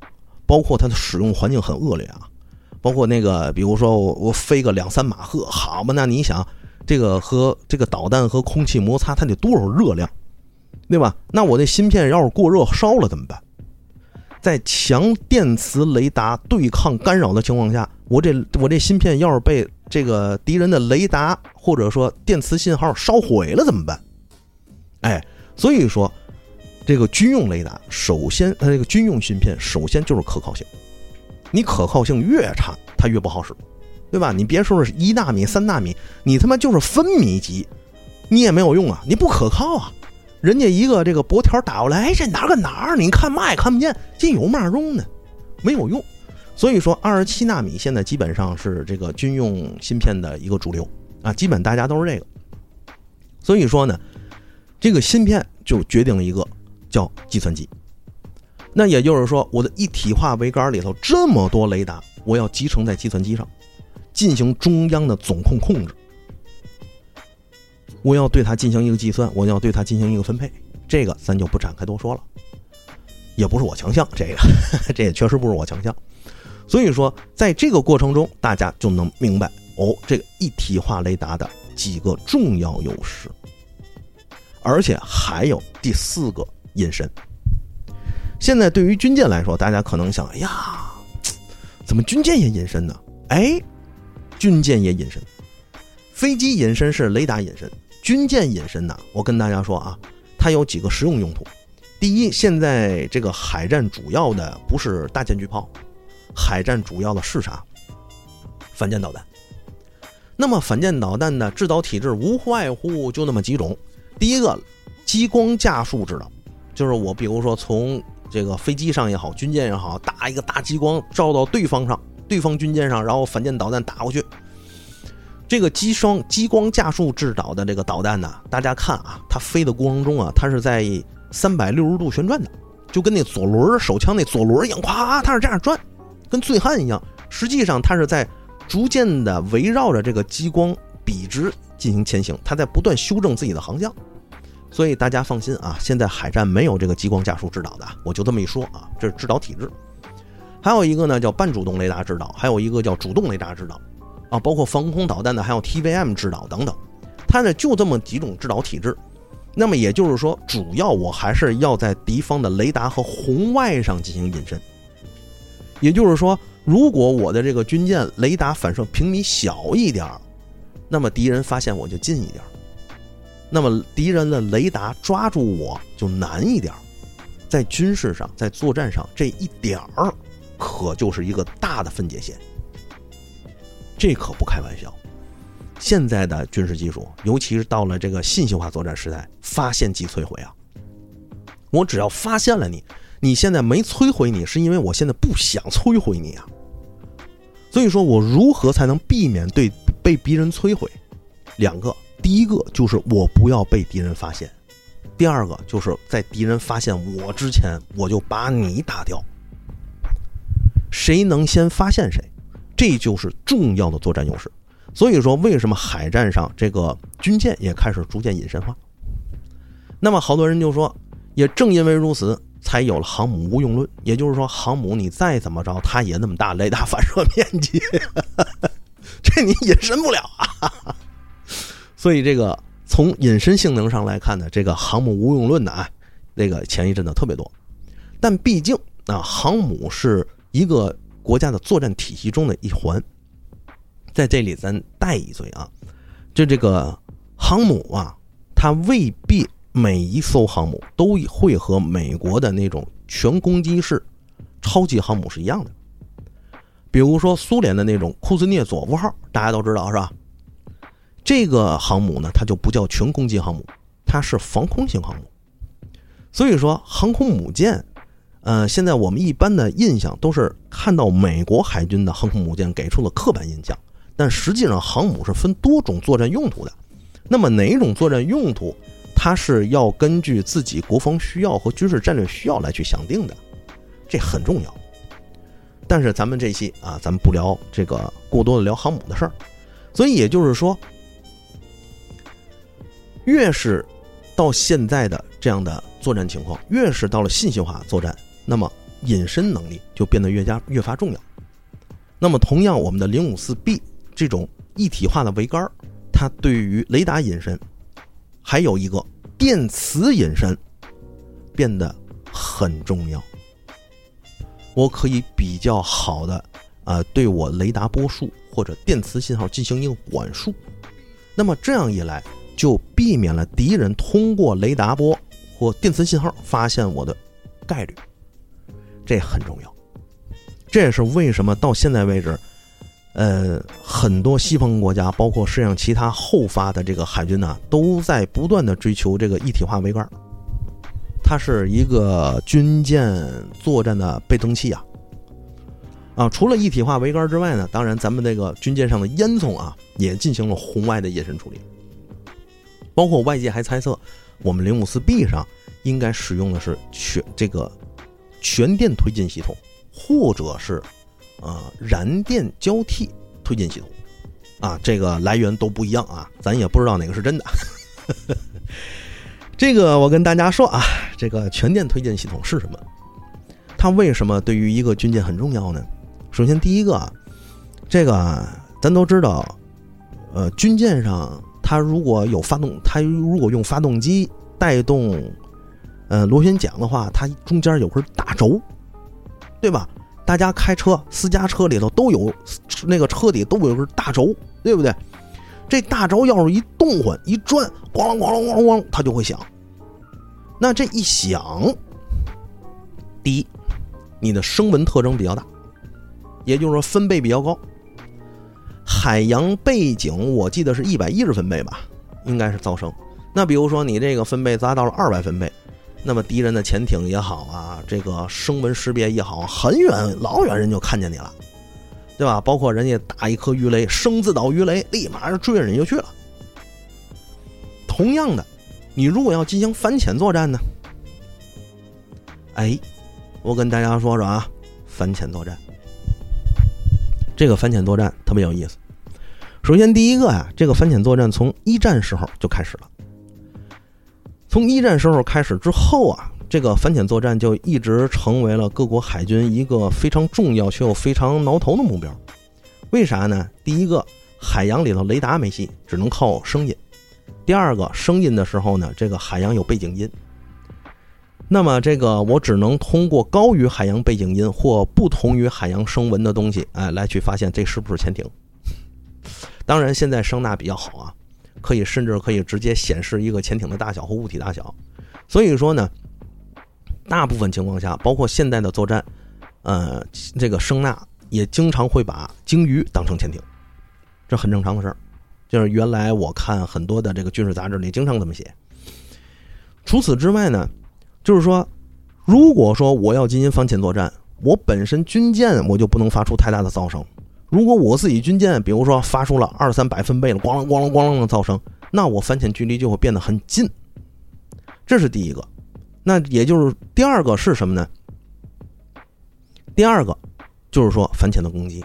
包括它的使用环境很恶劣啊，包括那个，比如说我我飞个两三马赫，好嘛，那你想，这个和这个导弹和空气摩擦，它得多少热量？对吧？那我这芯片要是过热烧了怎么办？在强电磁雷达对抗干扰的情况下，我这我这芯片要是被这个敌人的雷达或者说电磁信号烧毁了怎么办？哎，所以说这个军用雷达，首先它这个军用芯片首先就是可靠性，你可靠性越差，它越不好使，对吧？你别说是一纳米、三纳米，你他妈就是分米级，你也没有用啊，你不可靠啊。人家一个这个薄条打过来，哎这哪儿跟哪儿？你看嘛也看不见，这有嘛用呢？没有用。所以说，二十七纳米现在基本上是这个军用芯片的一个主流啊，基本大家都是这个。所以说呢，这个芯片就决定了一个叫计算机。那也就是说，我的一体化桅杆里头这么多雷达，我要集成在计算机上，进行中央的总控控制。我要对它进行一个计算，我要对它进行一个分配，这个咱就不展开多说了，也不是我强项，这个 这也确实不是我强项。所以说，在这个过程中，大家就能明白哦，这个一体化雷达的几个重要优势，而且还有第四个隐身。现在对于军舰来说，大家可能想，哎呀，怎么军舰也隐身呢？哎，军舰也隐身，飞机隐身是雷达隐身，军舰隐身呢？我跟大家说啊，它有几个实用用途。第一，现在这个海战主要的不是大舰巨炮，海战主要的是啥？反舰导弹。那么反舰导弹的制导体制无外乎就那么几种。第一个，激光架数制导，就是我比如说从这个飞机上也好，军舰也好，打一个大激光照到对方上，对方军舰上，然后反舰导弹打过去。这个机双激光架数制导的这个导弹呢，大家看啊，它飞的过程中啊，它是在。三百六十度旋转的，就跟那左轮手枪那左轮一样，咵，它是这样转，跟醉汉一样。实际上，它是在逐渐的围绕着这个激光笔直进行前行，它在不断修正自己的航向。所以大家放心啊，现在海战没有这个激光架数制导的，我就这么一说啊，这是制导体制。还有一个呢叫半主动雷达制导，还有一个叫主动雷达制导，啊，包括防空导弹的还有 TVM 制导等等，它呢就这么几种制导体制。那么也就是说，主要我还是要在敌方的雷达和红外上进行隐身。也就是说，如果我的这个军舰雷达反射平米小一点那么敌人发现我就近一点那么敌人的雷达抓住我就难一点在军事上，在作战上，这一点儿可就是一个大的分界线，这可不开玩笑。现在的军事技术，尤其是到了这个信息化作战时代，发现即摧毁啊！我只要发现了你，你现在没摧毁你，是因为我现在不想摧毁你啊。所以说我如何才能避免对被敌人摧毁？两个，第一个就是我不要被敌人发现，第二个就是在敌人发现我之前，我就把你打掉。谁能先发现谁，这就是重要的作战优势。所以说，为什么海战上这个军舰也开始逐渐隐身化？那么好多人就说，也正因为如此，才有了航母无用论。也就是说，航母你再怎么着，它也那么大雷达反射面积，这你隐身不了啊。所以，这个从隐身性能上来看呢，这个航母无用论呢啊，那个前一阵子特别多。但毕竟啊，航母是一个国家的作战体系中的一环。在这里，咱带一嘴啊，就这个航母啊，它未必每一艘航母都会和美国的那种全攻击式超级航母是一样的。比如说苏联的那种库兹涅佐夫号，大家都知道是吧？这个航母呢，它就不叫全攻击航母，它是防空型航母。所以说，航空母舰，呃，现在我们一般的印象都是看到美国海军的航空母舰给出了刻板印象。但实际上，航母是分多种作战用途的。那么哪种作战用途，它是要根据自己国防需要和军事战略需要来去想定的，这很重要。但是咱们这期啊，咱们不聊这个过多的聊航母的事儿。所以也就是说，越是到现在的这样的作战情况，越是到了信息化作战，那么隐身能力就变得越加越发重要。那么同样，我们的零五四 B。这种一体化的桅杆它对于雷达隐身，还有一个电磁隐身，变得很重要。我可以比较好的啊，对我雷达波束或者电磁信号进行一个管束。那么这样一来，就避免了敌人通过雷达波或电磁信号发现我的概率。这很重要。这也是为什么到现在为止。呃，很多西方国家，包括世界上其他后发的这个海军呢，都在不断的追求这个一体化桅杆它是一个军舰作战的倍增器啊。啊，除了一体化桅杆之外呢，当然咱们这个军舰上的烟囱啊，也进行了红外的隐身处理。包括外界还猜测，我们零五四 B 上应该使用的是全这个全电推进系统，或者是。啊，燃电交替推进系统，啊，这个来源都不一样啊，咱也不知道哪个是真的。这个我跟大家说啊，这个全电推进系统是什么？它为什么对于一个军舰很重要呢？首先第一个，这个咱都知道，呃，军舰上它如果有发动，它如果用发动机带动，呃，螺旋桨的话，它中间有根大轴，对吧？大家开车，私家车里头都有那个车底都有根大轴，对不对？这大轴要是一动换一转，咣啷咣啷咣啷咣，它就会响。那这一响，第一，你的声纹特征比较大，也就是说分贝比较高。海洋背景我记得是一百一十分贝吧，应该是噪声。那比如说你这个分贝达到了二百分贝，那么敌人的潜艇也好啊，这个声纹识别也好，很远老远人就看见你了。对吧？包括人家打一颗鱼雷，生自导鱼雷，立马追着人就去了。同样的，你如果要进行反潜作战呢？哎，我跟大家说说啊，反潜作战，这个反潜作战特别有意思。首先，第一个呀，这个反潜作战从一战时候就开始了。从一战时候开始之后啊。这个反潜作战就一直成为了各国海军一个非常重要却又非常挠头的目标。为啥呢？第一个，海洋里头雷达没戏，只能靠声音；第二个，声音的时候呢，这个海洋有背景音。那么这个我只能通过高于海洋背景音或不同于海洋声纹的东西，哎，来去发现这是不是潜艇。当然，现在声纳比较好啊，可以甚至可以直接显示一个潜艇的大小和物体大小。所以说呢。大部分情况下，包括现代的作战，呃，这个声纳也经常会把鲸鱼当成潜艇，这很正常的事儿。就是原来我看很多的这个军事杂志里经常这么写。除此之外呢，就是说，如果说我要进行反潜作战，我本身军舰我就不能发出太大的噪声。如果我自己军舰，比如说发出了二三百分贝的咣啷咣啷咣啷的噪声，那我反潜距离就会变得很近。这是第一个。那也就是第二个是什么呢？第二个就是说反潜的攻击，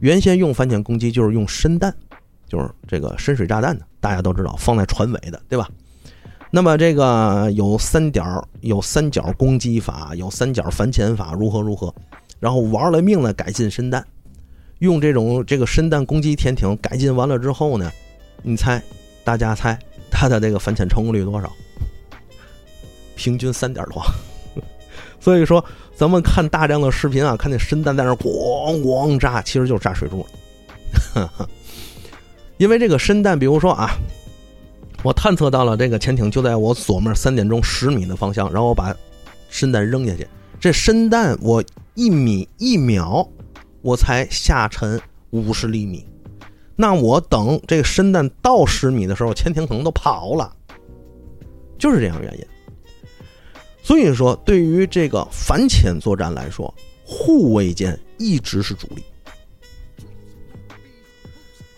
原先用反潜攻击就是用深弹，就是这个深水炸弹的，大家都知道放在船尾的，对吧？那么这个有三点有三角攻击法，有三角反潜法，如何如何？然后玩了命的改进深弹，用这种这个深弹攻击潜艇，改进完了之后呢，你猜，大家猜它的这个反潜成功率多少？平均三点多，所以说咱们看大量的视频啊，看那深弹在那咣咣炸，其实就是炸水柱了。因为这个深弹，比如说啊，我探测到了这个潜艇就在我左面三点钟十米的方向，然后我把深弹扔下去，这深弹我一米一秒我才下沉五十厘米，那我等这个深弹到十米的时候，潜艇可能都跑了，就是这样原因。所以说，对于这个反潜作战来说，护卫舰一直是主力。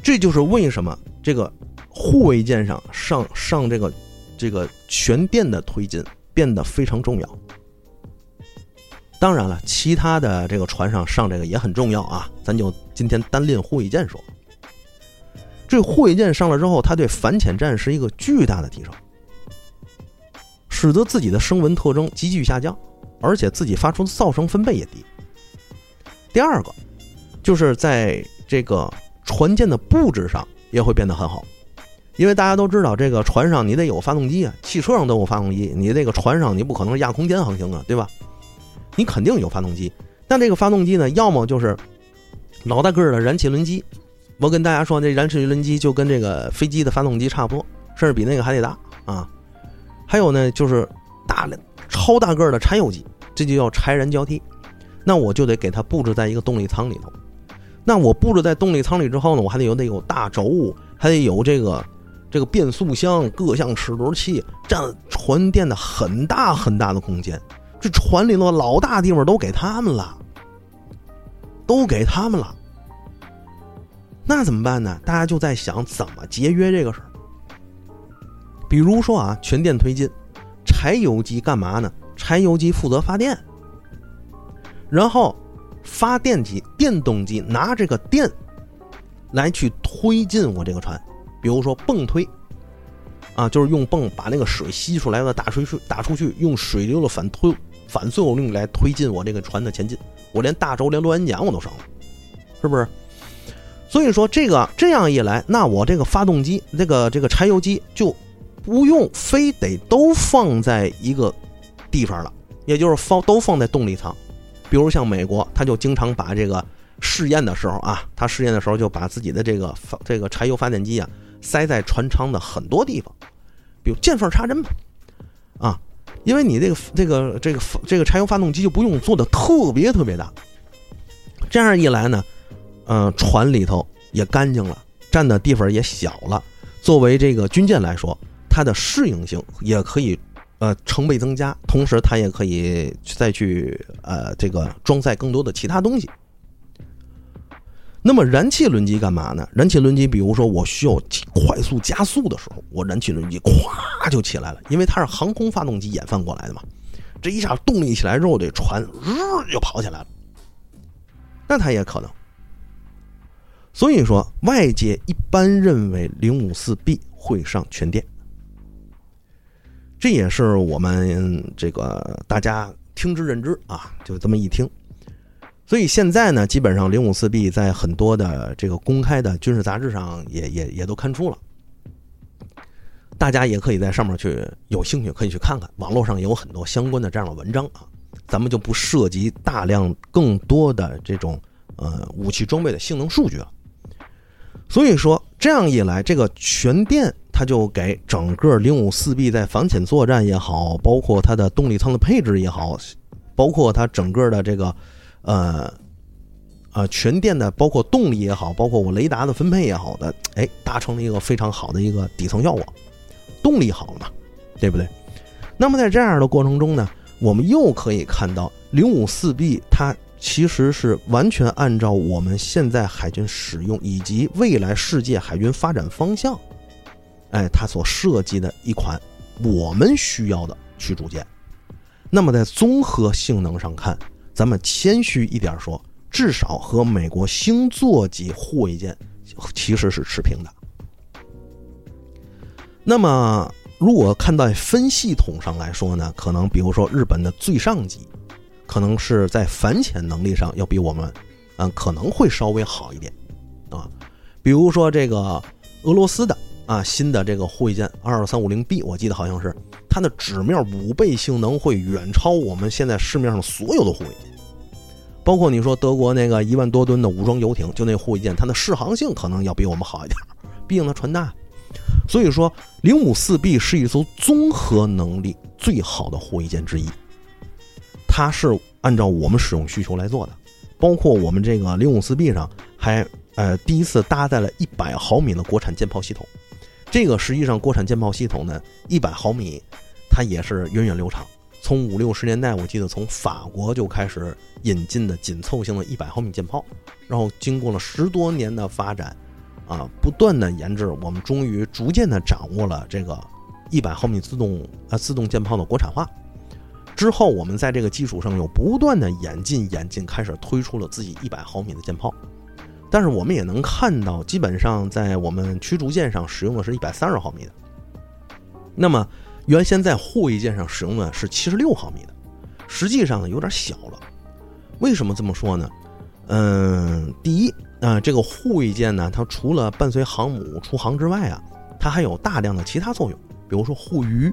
这就是为什么这个护卫舰上上上这个这个全电的推进变得非常重要。当然了，其他的这个船上上这个也很重要啊。咱就今天单拎护卫舰说，这护卫舰上了之后，它对反潜战是一个巨大的提升。使得自己的声纹特征急剧下降，而且自己发出的噪声分贝也低。第二个，就是在这个船舰的布置上也会变得很好，因为大家都知道，这个船上你得有发动机啊，汽车上都有发动机，你这个船上你不可能压空间航行啊，对吧？你肯定有发动机，但这个发动机呢，要么就是老大个儿的燃气轮机，我跟大家说，这燃气轮机就跟这个飞机的发动机差不多，甚至比那个还得大啊。还有呢，就是大超大个儿的柴油机，这就叫柴燃交替。那我就得给它布置在一个动力舱里头。那我布置在动力舱里之后呢，我还得有得有大轴，还得有这个这个变速箱、各项齿轮器，占船电的很大很大的空间。这船里头老大地方都给他们了，都给他们了。那怎么办呢？大家就在想怎么节约这个事儿。比如说啊，全电推进，柴油机干嘛呢？柴油机负责发电，然后发电机、电动机拿这个电来去推进我这个船。比如说泵推，啊，就是用泵把那个水吸出来了，打出去，打出去，用水流的反推反作用力来推进我这个船的前进。我连大轴连螺旋桨我都省了，是不是？所以说这个这样一来，那我这个发动机，这个这个柴油机就不用非得都放在一个地方了，也就是放都放在动力舱。比如像美国，他就经常把这个试验的时候啊，他试验的时候就把自己的这个发这个柴油发电机啊塞在船舱的很多地方，比如见缝插针嘛，啊，因为你这个这个这个这个柴油发动机就不用做的特别特别大，这样一来呢。嗯，船里头也干净了，占的地方也小了。作为这个军舰来说，它的适应性也可以，呃，成倍增加。同时，它也可以再去呃，这个装载更多的其他东西。那么，燃气轮机干嘛呢？燃气轮机，比如说我需要快速加速的时候，我燃气轮机咵就起来了，因为它是航空发动机演翻过来的嘛。这一下动力起来之后，这船日就跑起来了。那它也可能。所以说，外界一般认为零五四 B 会上全电，这也是我们这个大家听之任之啊，就这么一听。所以现在呢，基本上零五四 B 在很多的这个公开的军事杂志上也也也都刊出了，大家也可以在上面去有兴趣可以去看看，网络上也有很多相关的这样的文章啊。咱们就不涉及大量更多的这种呃武器装备的性能数据了。所以说，这样一来，这个全电它就给整个零五四 B 在反潜作战也好，包括它的动力舱的配置也好，包括它整个的这个，呃，呃全电的包括动力也好，包括我雷达的分配也好的，哎，达成了一个非常好的一个底层效果，动力好了嘛，对不对？那么在这样的过程中呢，我们又可以看到零五四 B 它。其实是完全按照我们现在海军使用以及未来世界海军发展方向，哎，它所设计的一款我们需要的驱逐舰。那么在综合性能上看，咱们谦虚一点说，至少和美国星座级护卫舰其实是持平的。那么如果看到分系统上来说呢，可能比如说日本的最上级。可能是在反潜能力上要比我们，嗯，可能会稍微好一点，啊，比如说这个俄罗斯的啊新的这个护卫舰二二三五零 B，我记得好像是它的纸面五倍性能会远超我们现在市面上所有的护卫舰，包括你说德国那个一万多吨的武装游艇，就那护卫舰，它的适航性可能要比我们好一点，毕竟它船大，所以说零五四 B 是一艘综合能力最好的护卫舰之一。它是按照我们使用需求来做的，包括我们这个零五四 B 上还呃第一次搭载了一百毫米的国产舰炮系统，这个实际上国产舰炮系统呢一百毫米，它也是源远流长。从五六十年代，我记得从法国就开始引进的紧凑型的一百毫米舰炮，然后经过了十多年的发展，啊，不断的研制，我们终于逐渐的掌握了这个一百毫米自动啊自动舰炮的国产化。之后，我们在这个基础上又不断的演进、演进，开始推出了自己一百毫米的舰炮。但是我们也能看到，基本上在我们驱逐舰上使用的是一百三十毫米的。那么原先在护卫舰上使用的是七十六毫米的，实际上呢有点小了。为什么这么说呢？嗯，第一啊，这个护卫舰呢，它除了伴随航母出航之外啊，它还有大量的其他作用，比如说护渔。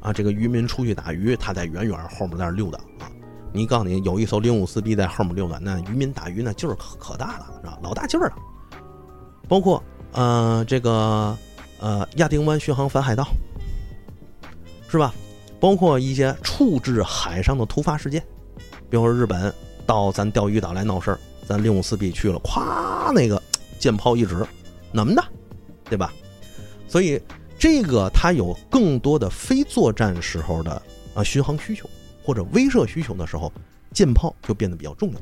啊，这个渔民出去打鱼，他在远远后面在那溜达啊。你告诉你，有一艘零五四 B 在后面溜达，那渔民打鱼那劲儿可可大了，是吧？老大劲儿了。包括呃这个呃亚丁湾巡航反海盗，是吧？包括一些处置海上的突发事件，比如说日本到咱钓鱼岛来闹事儿，咱零五四 B 去了，咵那个舰炮一指，能的，对吧？所以。这个它有更多的非作战时候的啊巡航需求或者威慑需求的时候，舰炮就变得比较重要。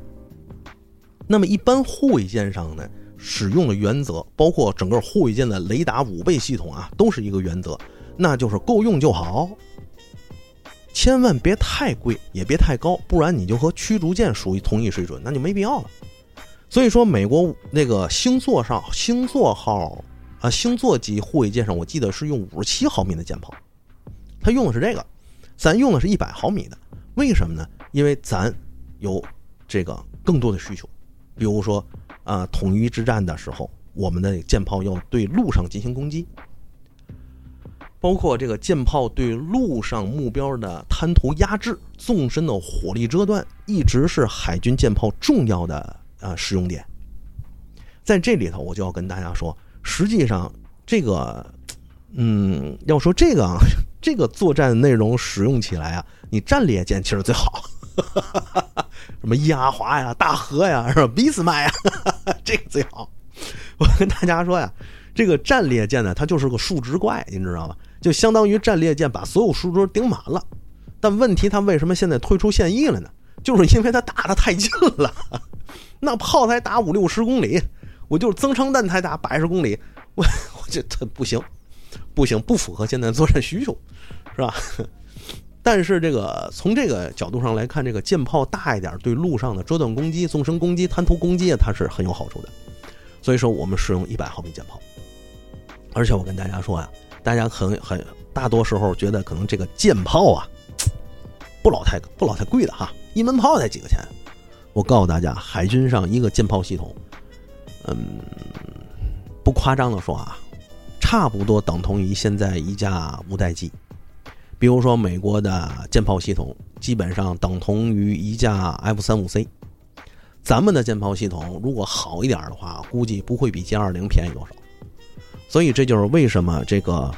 那么一般护卫舰上呢，使用的原则包括整个护卫舰的雷达五倍系统啊，都是一个原则，那就是够用就好，千万别太贵，也别太高，不然你就和驱逐舰属于同一水准，那就没必要了。所以说，美国那个星座上星座号。啊，星座级护卫舰上，我记得是用五十七毫米的舰炮，它用的是这个，咱用的是一百毫米的，为什么呢？因为咱有这个更多的需求，比如说啊，统一之战的时候，我们的舰炮要对陆上进行攻击，包括这个舰炮对陆上目标的滩涂压制、纵深的火力遮断，一直是海军舰炮重要的呃使用点。在这里头，我就要跟大家说，实际上这个，嗯，要说这个啊，这个作战内容使用起来啊，你战列舰其实最好，什么压华呀、大和呀、是吧？俾斯麦呀，这个最好。我跟大家说呀，这个战列舰呢，它就是个数值怪，你知道吧？就相当于战列舰把所有数值顶满了。但问题，它为什么现在退出现役了呢？就是因为它打的太近了，那炮才打五六十公里。我就是增程弹才打百十公里，我我这这不行，不行，不符合现在作战需求，是吧？但是这个从这个角度上来看，这个舰炮大一点，对陆上的遮断攻击、纵深攻击、滩涂攻击，它是很有好处的。所以说，我们使用一百毫米舰炮。而且我跟大家说呀，大家很很大多时候觉得可能这个舰炮啊，不老太不老太贵的哈，一门炮才几个钱。我告诉大家，海军上一个舰炮系统。嗯，不夸张的说啊，差不多等同于现在一架五代机。比如说美国的舰炮系统，基本上等同于一架 F 三五 C。咱们的舰炮系统如果好一点的话，估计不会比歼二零便宜多少。所以这就是为什么这个，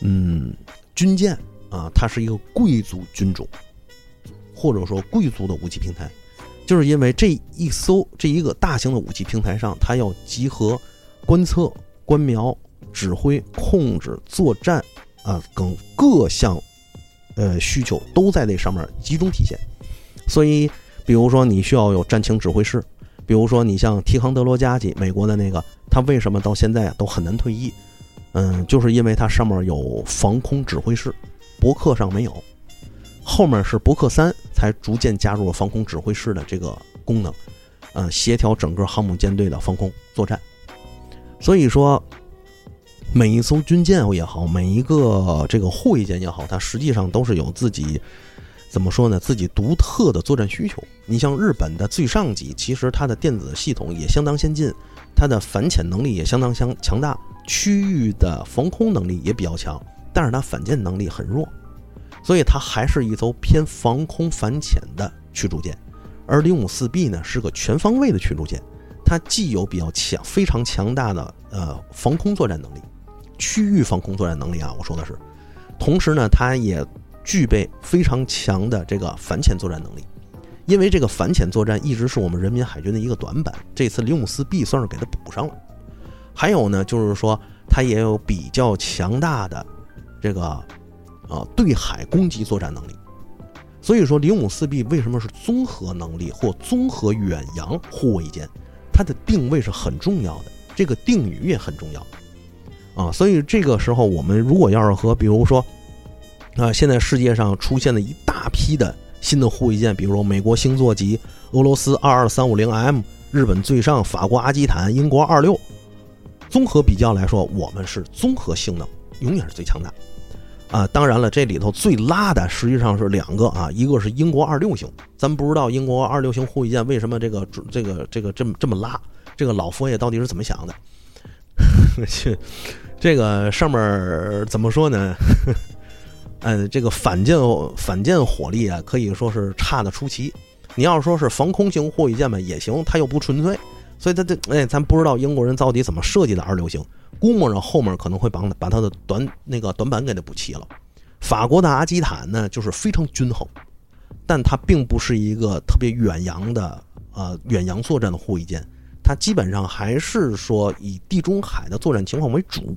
嗯，军舰啊，它是一个贵族军种，或者说贵族的武器平台。就是因为这一艘这一个大型的武器平台上，它要集合观测、观瞄、指挥、控制、作战啊等各项呃需求都在那上面集中体现。所以，比如说你需要有战情指挥室，比如说你像提康德罗加级美国的那个，它为什么到现在都很难退役？嗯，就是因为它上面有防空指挥室，伯克上没有。后面是伯克三才逐渐加入了防空指挥室的这个功能，呃，协调整个航母舰队的防空作战。所以说，每一艘军舰也好，每一个这个护卫舰也好，它实际上都是有自己怎么说呢？自己独特的作战需求。你像日本的最上级，其实它的电子系统也相当先进，它的反潜能力也相当强强大，区域的防空能力也比较强，但是它反舰能力很弱。所以它还是一艘偏防空反潜的驱逐舰，而零五四 B 呢是个全方位的驱逐舰，它既有比较强、非常强大的呃防空作战能力，区域防空作战能力啊，我说的是，同时呢，它也具备非常强的这个反潜作战能力，因为这个反潜作战一直是我们人民海军的一个短板，这次零五四 B 算是给它补上了。还有呢，就是说它也有比较强大的这个。啊，对海攻击作战能力，所以说零五四 B 为什么是综合能力或综合远洋护卫舰？它的定位是很重要的，这个定语也很重要啊。所以这个时候，我们如果要是和比如说啊，现在世界上出现了一大批的新的护卫舰，比如说美国星座级、俄罗斯二二三五零 M、日本最上、法国阿基坦、英国二六，综合比较来说，我们是综合性能永远是最强大。啊，当然了，这里头最拉的实际上是两个啊，一个是英国二六型，咱不知道英国二六型护卫舰为什么这个这个这个这么这么拉，这个老佛爷到底是怎么想的？这这个上面怎么说呢？嗯，这个反舰反舰火力啊，可以说是差的出奇。你要说是防空型护卫舰吧，也行，它又不纯粹，所以它这哎，咱不知道英国人到底怎么设计的二六型。估摸着后面可能会把把它的短那个短板给它补齐了。法国的阿基坦呢，就是非常均衡，但它并不是一个特别远洋的呃远洋作战的护卫舰，它基本上还是说以地中海的作战情况为主。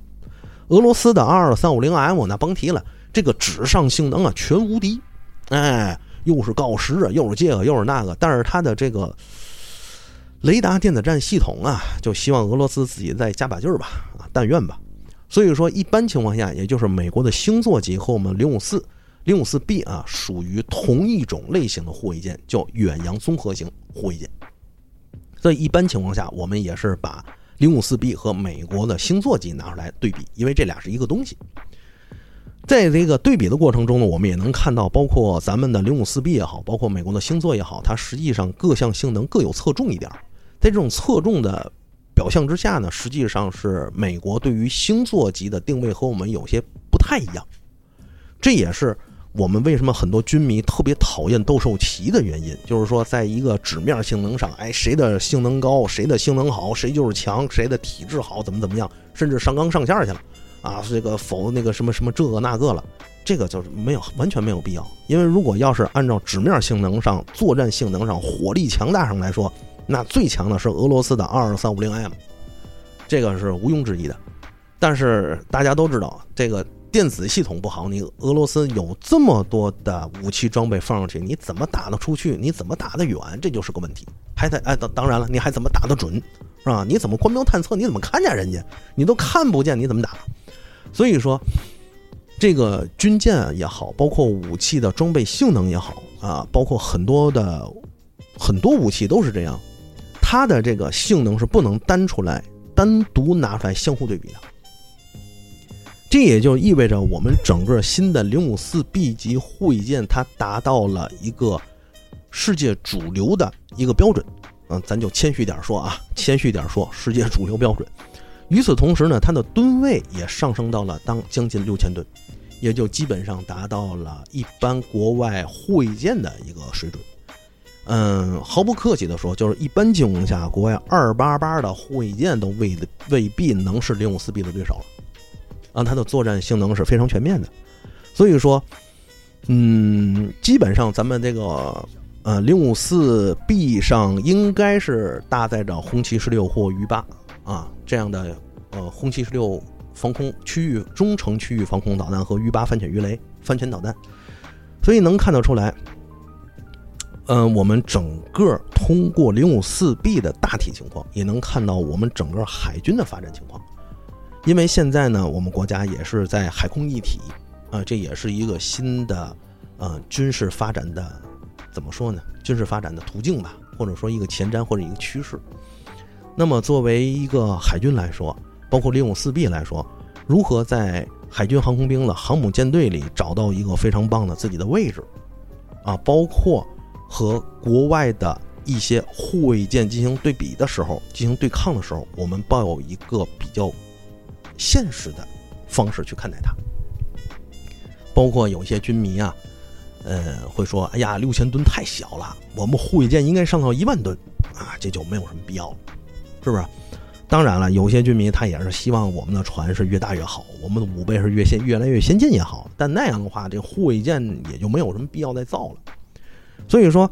俄罗斯的二三五零 M 那甭提了，这个纸上性能啊全无敌，哎，又是锆石啊，又是这个又是那个，但是它的这个。雷达电子战系统啊，就希望俄罗斯自己再加把劲儿吧，啊，但愿吧。所以说，一般情况下，也就是美国的星座级和我们零五四、零五四 B 啊，属于同一种类型的护卫舰，叫远洋综合型护卫舰。所以一般情况下，我们也是把零五四 B 和美国的星座级拿出来对比，因为这俩是一个东西。在这个对比的过程中呢，我们也能看到，包括咱们的零五四 B 也好，包括美国的星座也好，它实际上各项性能各有侧重一点。在这种侧重的表象之下呢，实际上是美国对于星座级的定位和我们有些不太一样。这也是我们为什么很多军迷特别讨厌斗兽棋的原因，就是说，在一个纸面性能上，哎，谁的性能高，谁的性能好，谁就是强，谁的体质好，怎么怎么样，甚至上纲上线去了。啊，这个否那个什么什么这个那个了，这个就是没有完全没有必要。因为如果要是按照纸面性能上、作战性能上、火力强大上来说，那最强的是俄罗斯的二二三五零 M，这个是毋庸置疑的。但是大家都知道，这个电子系统不好，你俄罗斯有这么多的武器装备放上去，你怎么打得出去？你怎么打得远？这就是个问题。还得哎，当当然了，你还怎么打得准？是吧？你怎么光标探测？你怎么看见人家？你都看不见，你怎么打？所以说，这个军舰也好，包括武器的装备性能也好啊，包括很多的很多武器都是这样，它的这个性能是不能单出来、单独拿出来相互对比的。这也就意味着，我们整个新的零五四 B 级护卫舰，它达到了一个世界主流的一个标准。嗯，咱就谦虚点说啊，谦虚点说，世界主流标准。与此同时呢，它的吨位也上升到了当将近六千吨，也就基本上达到了一般国外护卫舰的一个水准。嗯，毫不客气的说，就是一般情况下，国外二八八的护卫舰都未未必能是零五四 B 的对手了。啊，它的作战性能是非常全面的。所以说，嗯，基本上咱们这个呃零五四 B 上应该是搭载着红旗十六或鱼八。啊，这样的呃，轰七十六防空区域中程区域防空导弹和鱼八反潜鱼雷反潜导弹，所以能看得出来，嗯，我们整个通过零五四 B 的大体情况，也能看到我们整个海军的发展情况。因为现在呢，我们国家也是在海空一体，啊，这也是一个新的呃军事发展的怎么说呢？军事发展的途径吧，或者说一个前瞻或者一个趋势。那么，作为一个海军来说，包括零五四 B 来说，如何在海军航空兵的航母舰队里找到一个非常棒的自己的位置，啊，包括和国外的一些护卫舰进行对比的时候，进行对抗的时候，我们抱有一个比较现实的方式去看待它。包括有些军迷啊，呃，会说：“哎呀，六千吨太小了，我们护卫舰应该上到一万吨啊，这就没有什么必要了。”是不是？当然了，有些军迷他也是希望我们的船是越大越好，我们的武备是越先越来越先进也好。但那样的话，这护卫舰也就没有什么必要再造了。所以说，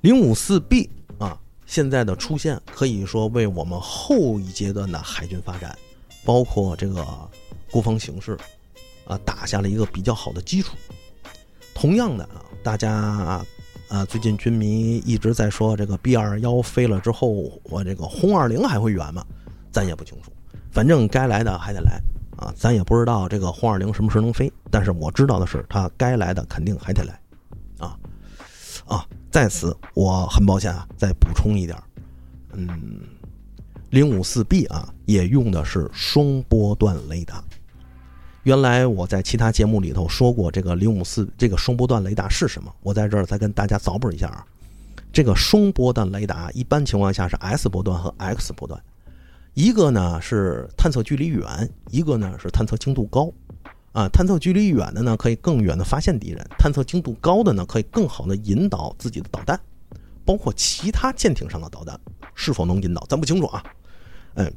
零五四 B 啊，现在的出现可以说为我们后一阶段的海军发展，包括这个国防形势啊，打下了一个比较好的基础。同样的啊，大家。啊，最近军迷一直在说这个 B 二幺飞了之后，我这个轰二零还会远吗？咱也不清楚，反正该来的还得来啊。咱也不知道这个轰二零什么时候能飞，但是我知道的是，它该来的肯定还得来啊啊！在此，我很抱歉啊，再补充一点，嗯，零五四 B 啊，也用的是双波段雷达。原来我在其他节目里头说过，这个零五四这个双波段雷达是什么？我在这儿再跟大家凿补一下啊。这个双波段雷达一般情况下是 S 波段和 X 波段，一个呢是探测距离远，一个呢是探测精度高。啊，探测距离远的呢可以更远的发现敌人，探测精度高的呢可以更好的引导自己的导弹，包括其他舰艇上的导弹是否能引导，咱不清楚啊。嗯。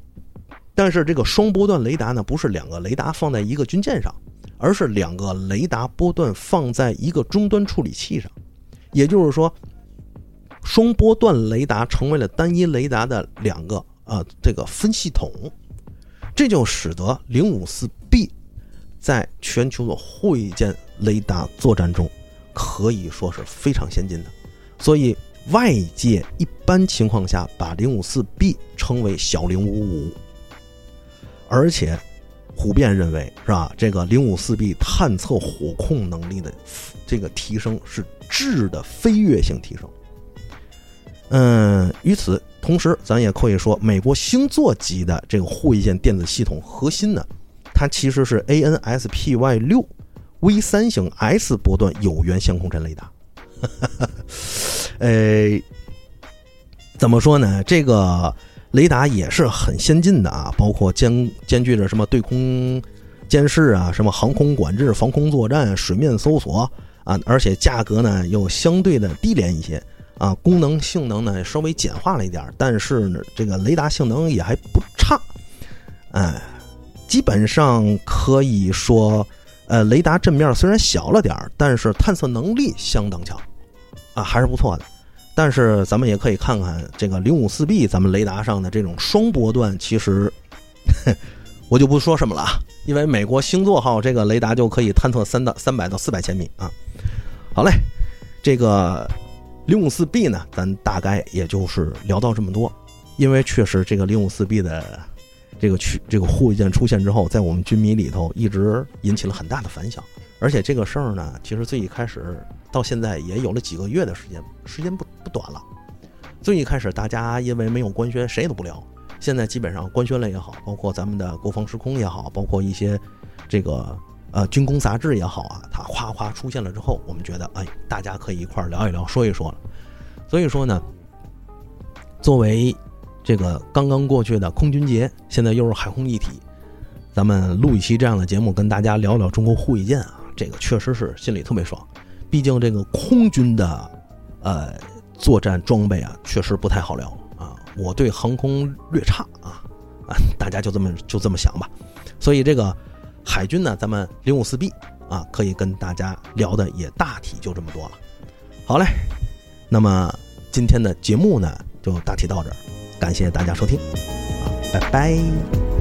但是这个双波段雷达呢，不是两个雷达放在一个军舰上，而是两个雷达波段放在一个终端处理器上。也就是说，双波段雷达成为了单一雷达的两个呃这个分系统，这就使得零五四 B 在全球的护卫舰雷达作战中可以说是非常先进的。所以外界一般情况下把零五四 B 称为小零五五。而且，普遍认为是吧？这个零五四 B 探测火控能力的这个提升是质的飞跃性提升。嗯，与此同时，咱也可以说，美国星座级的这个护卫舰电子系统核心呢，它其实是 ANSPY 六 V 三型 S 波段有源相控阵雷达。呃，怎么说呢？这个雷达也是很先进的啊，包括兼兼具着什么对空监视啊，什么航空管制、防空作战、水面搜索啊，而且价格呢又相对的低廉一些啊，功能性能呢稍微简化了一点，但是呢这个雷达性能也还不差，哎，基本上可以说，呃，雷达阵面虽然小了点但是探测能力相当强。啊，还是不错的，但是咱们也可以看看这个零五四 B，咱们雷达上的这种双波段，其实 我就不说什么了，因为美国星座号这个雷达就可以探测三到三百到四百千米啊。好嘞，这个零五四 B 呢，咱大概也就是聊到这么多，因为确实这个零五四 B 的这个去这个护卫舰出现之后，在我们军迷里头一直引起了很大的反响。而且这个事儿呢，其实最一开始到现在也有了几个月的时间，时间不不短了。最一开始大家因为没有官宣，谁都不聊。现在基本上官宣了也好，包括咱们的国防时空也好，包括一些这个呃军工杂志也好啊，它夸夸出现了之后，我们觉得哎，大家可以一块儿聊一聊，说一说了。所以说呢，作为这个刚刚过去的空军节，现在又是海空一体，咱们录一期这样的节目，跟大家聊聊中国护卫舰啊。这个确实是心里特别爽，毕竟这个空军的，呃，作战装备啊，确实不太好聊啊。我对航空略差啊，啊，大家就这么就这么想吧。所以这个海军呢，咱们零五四 B 啊，可以跟大家聊的也大体就这么多了。好嘞，那么今天的节目呢，就大体到这儿，感谢大家收听，啊，拜拜。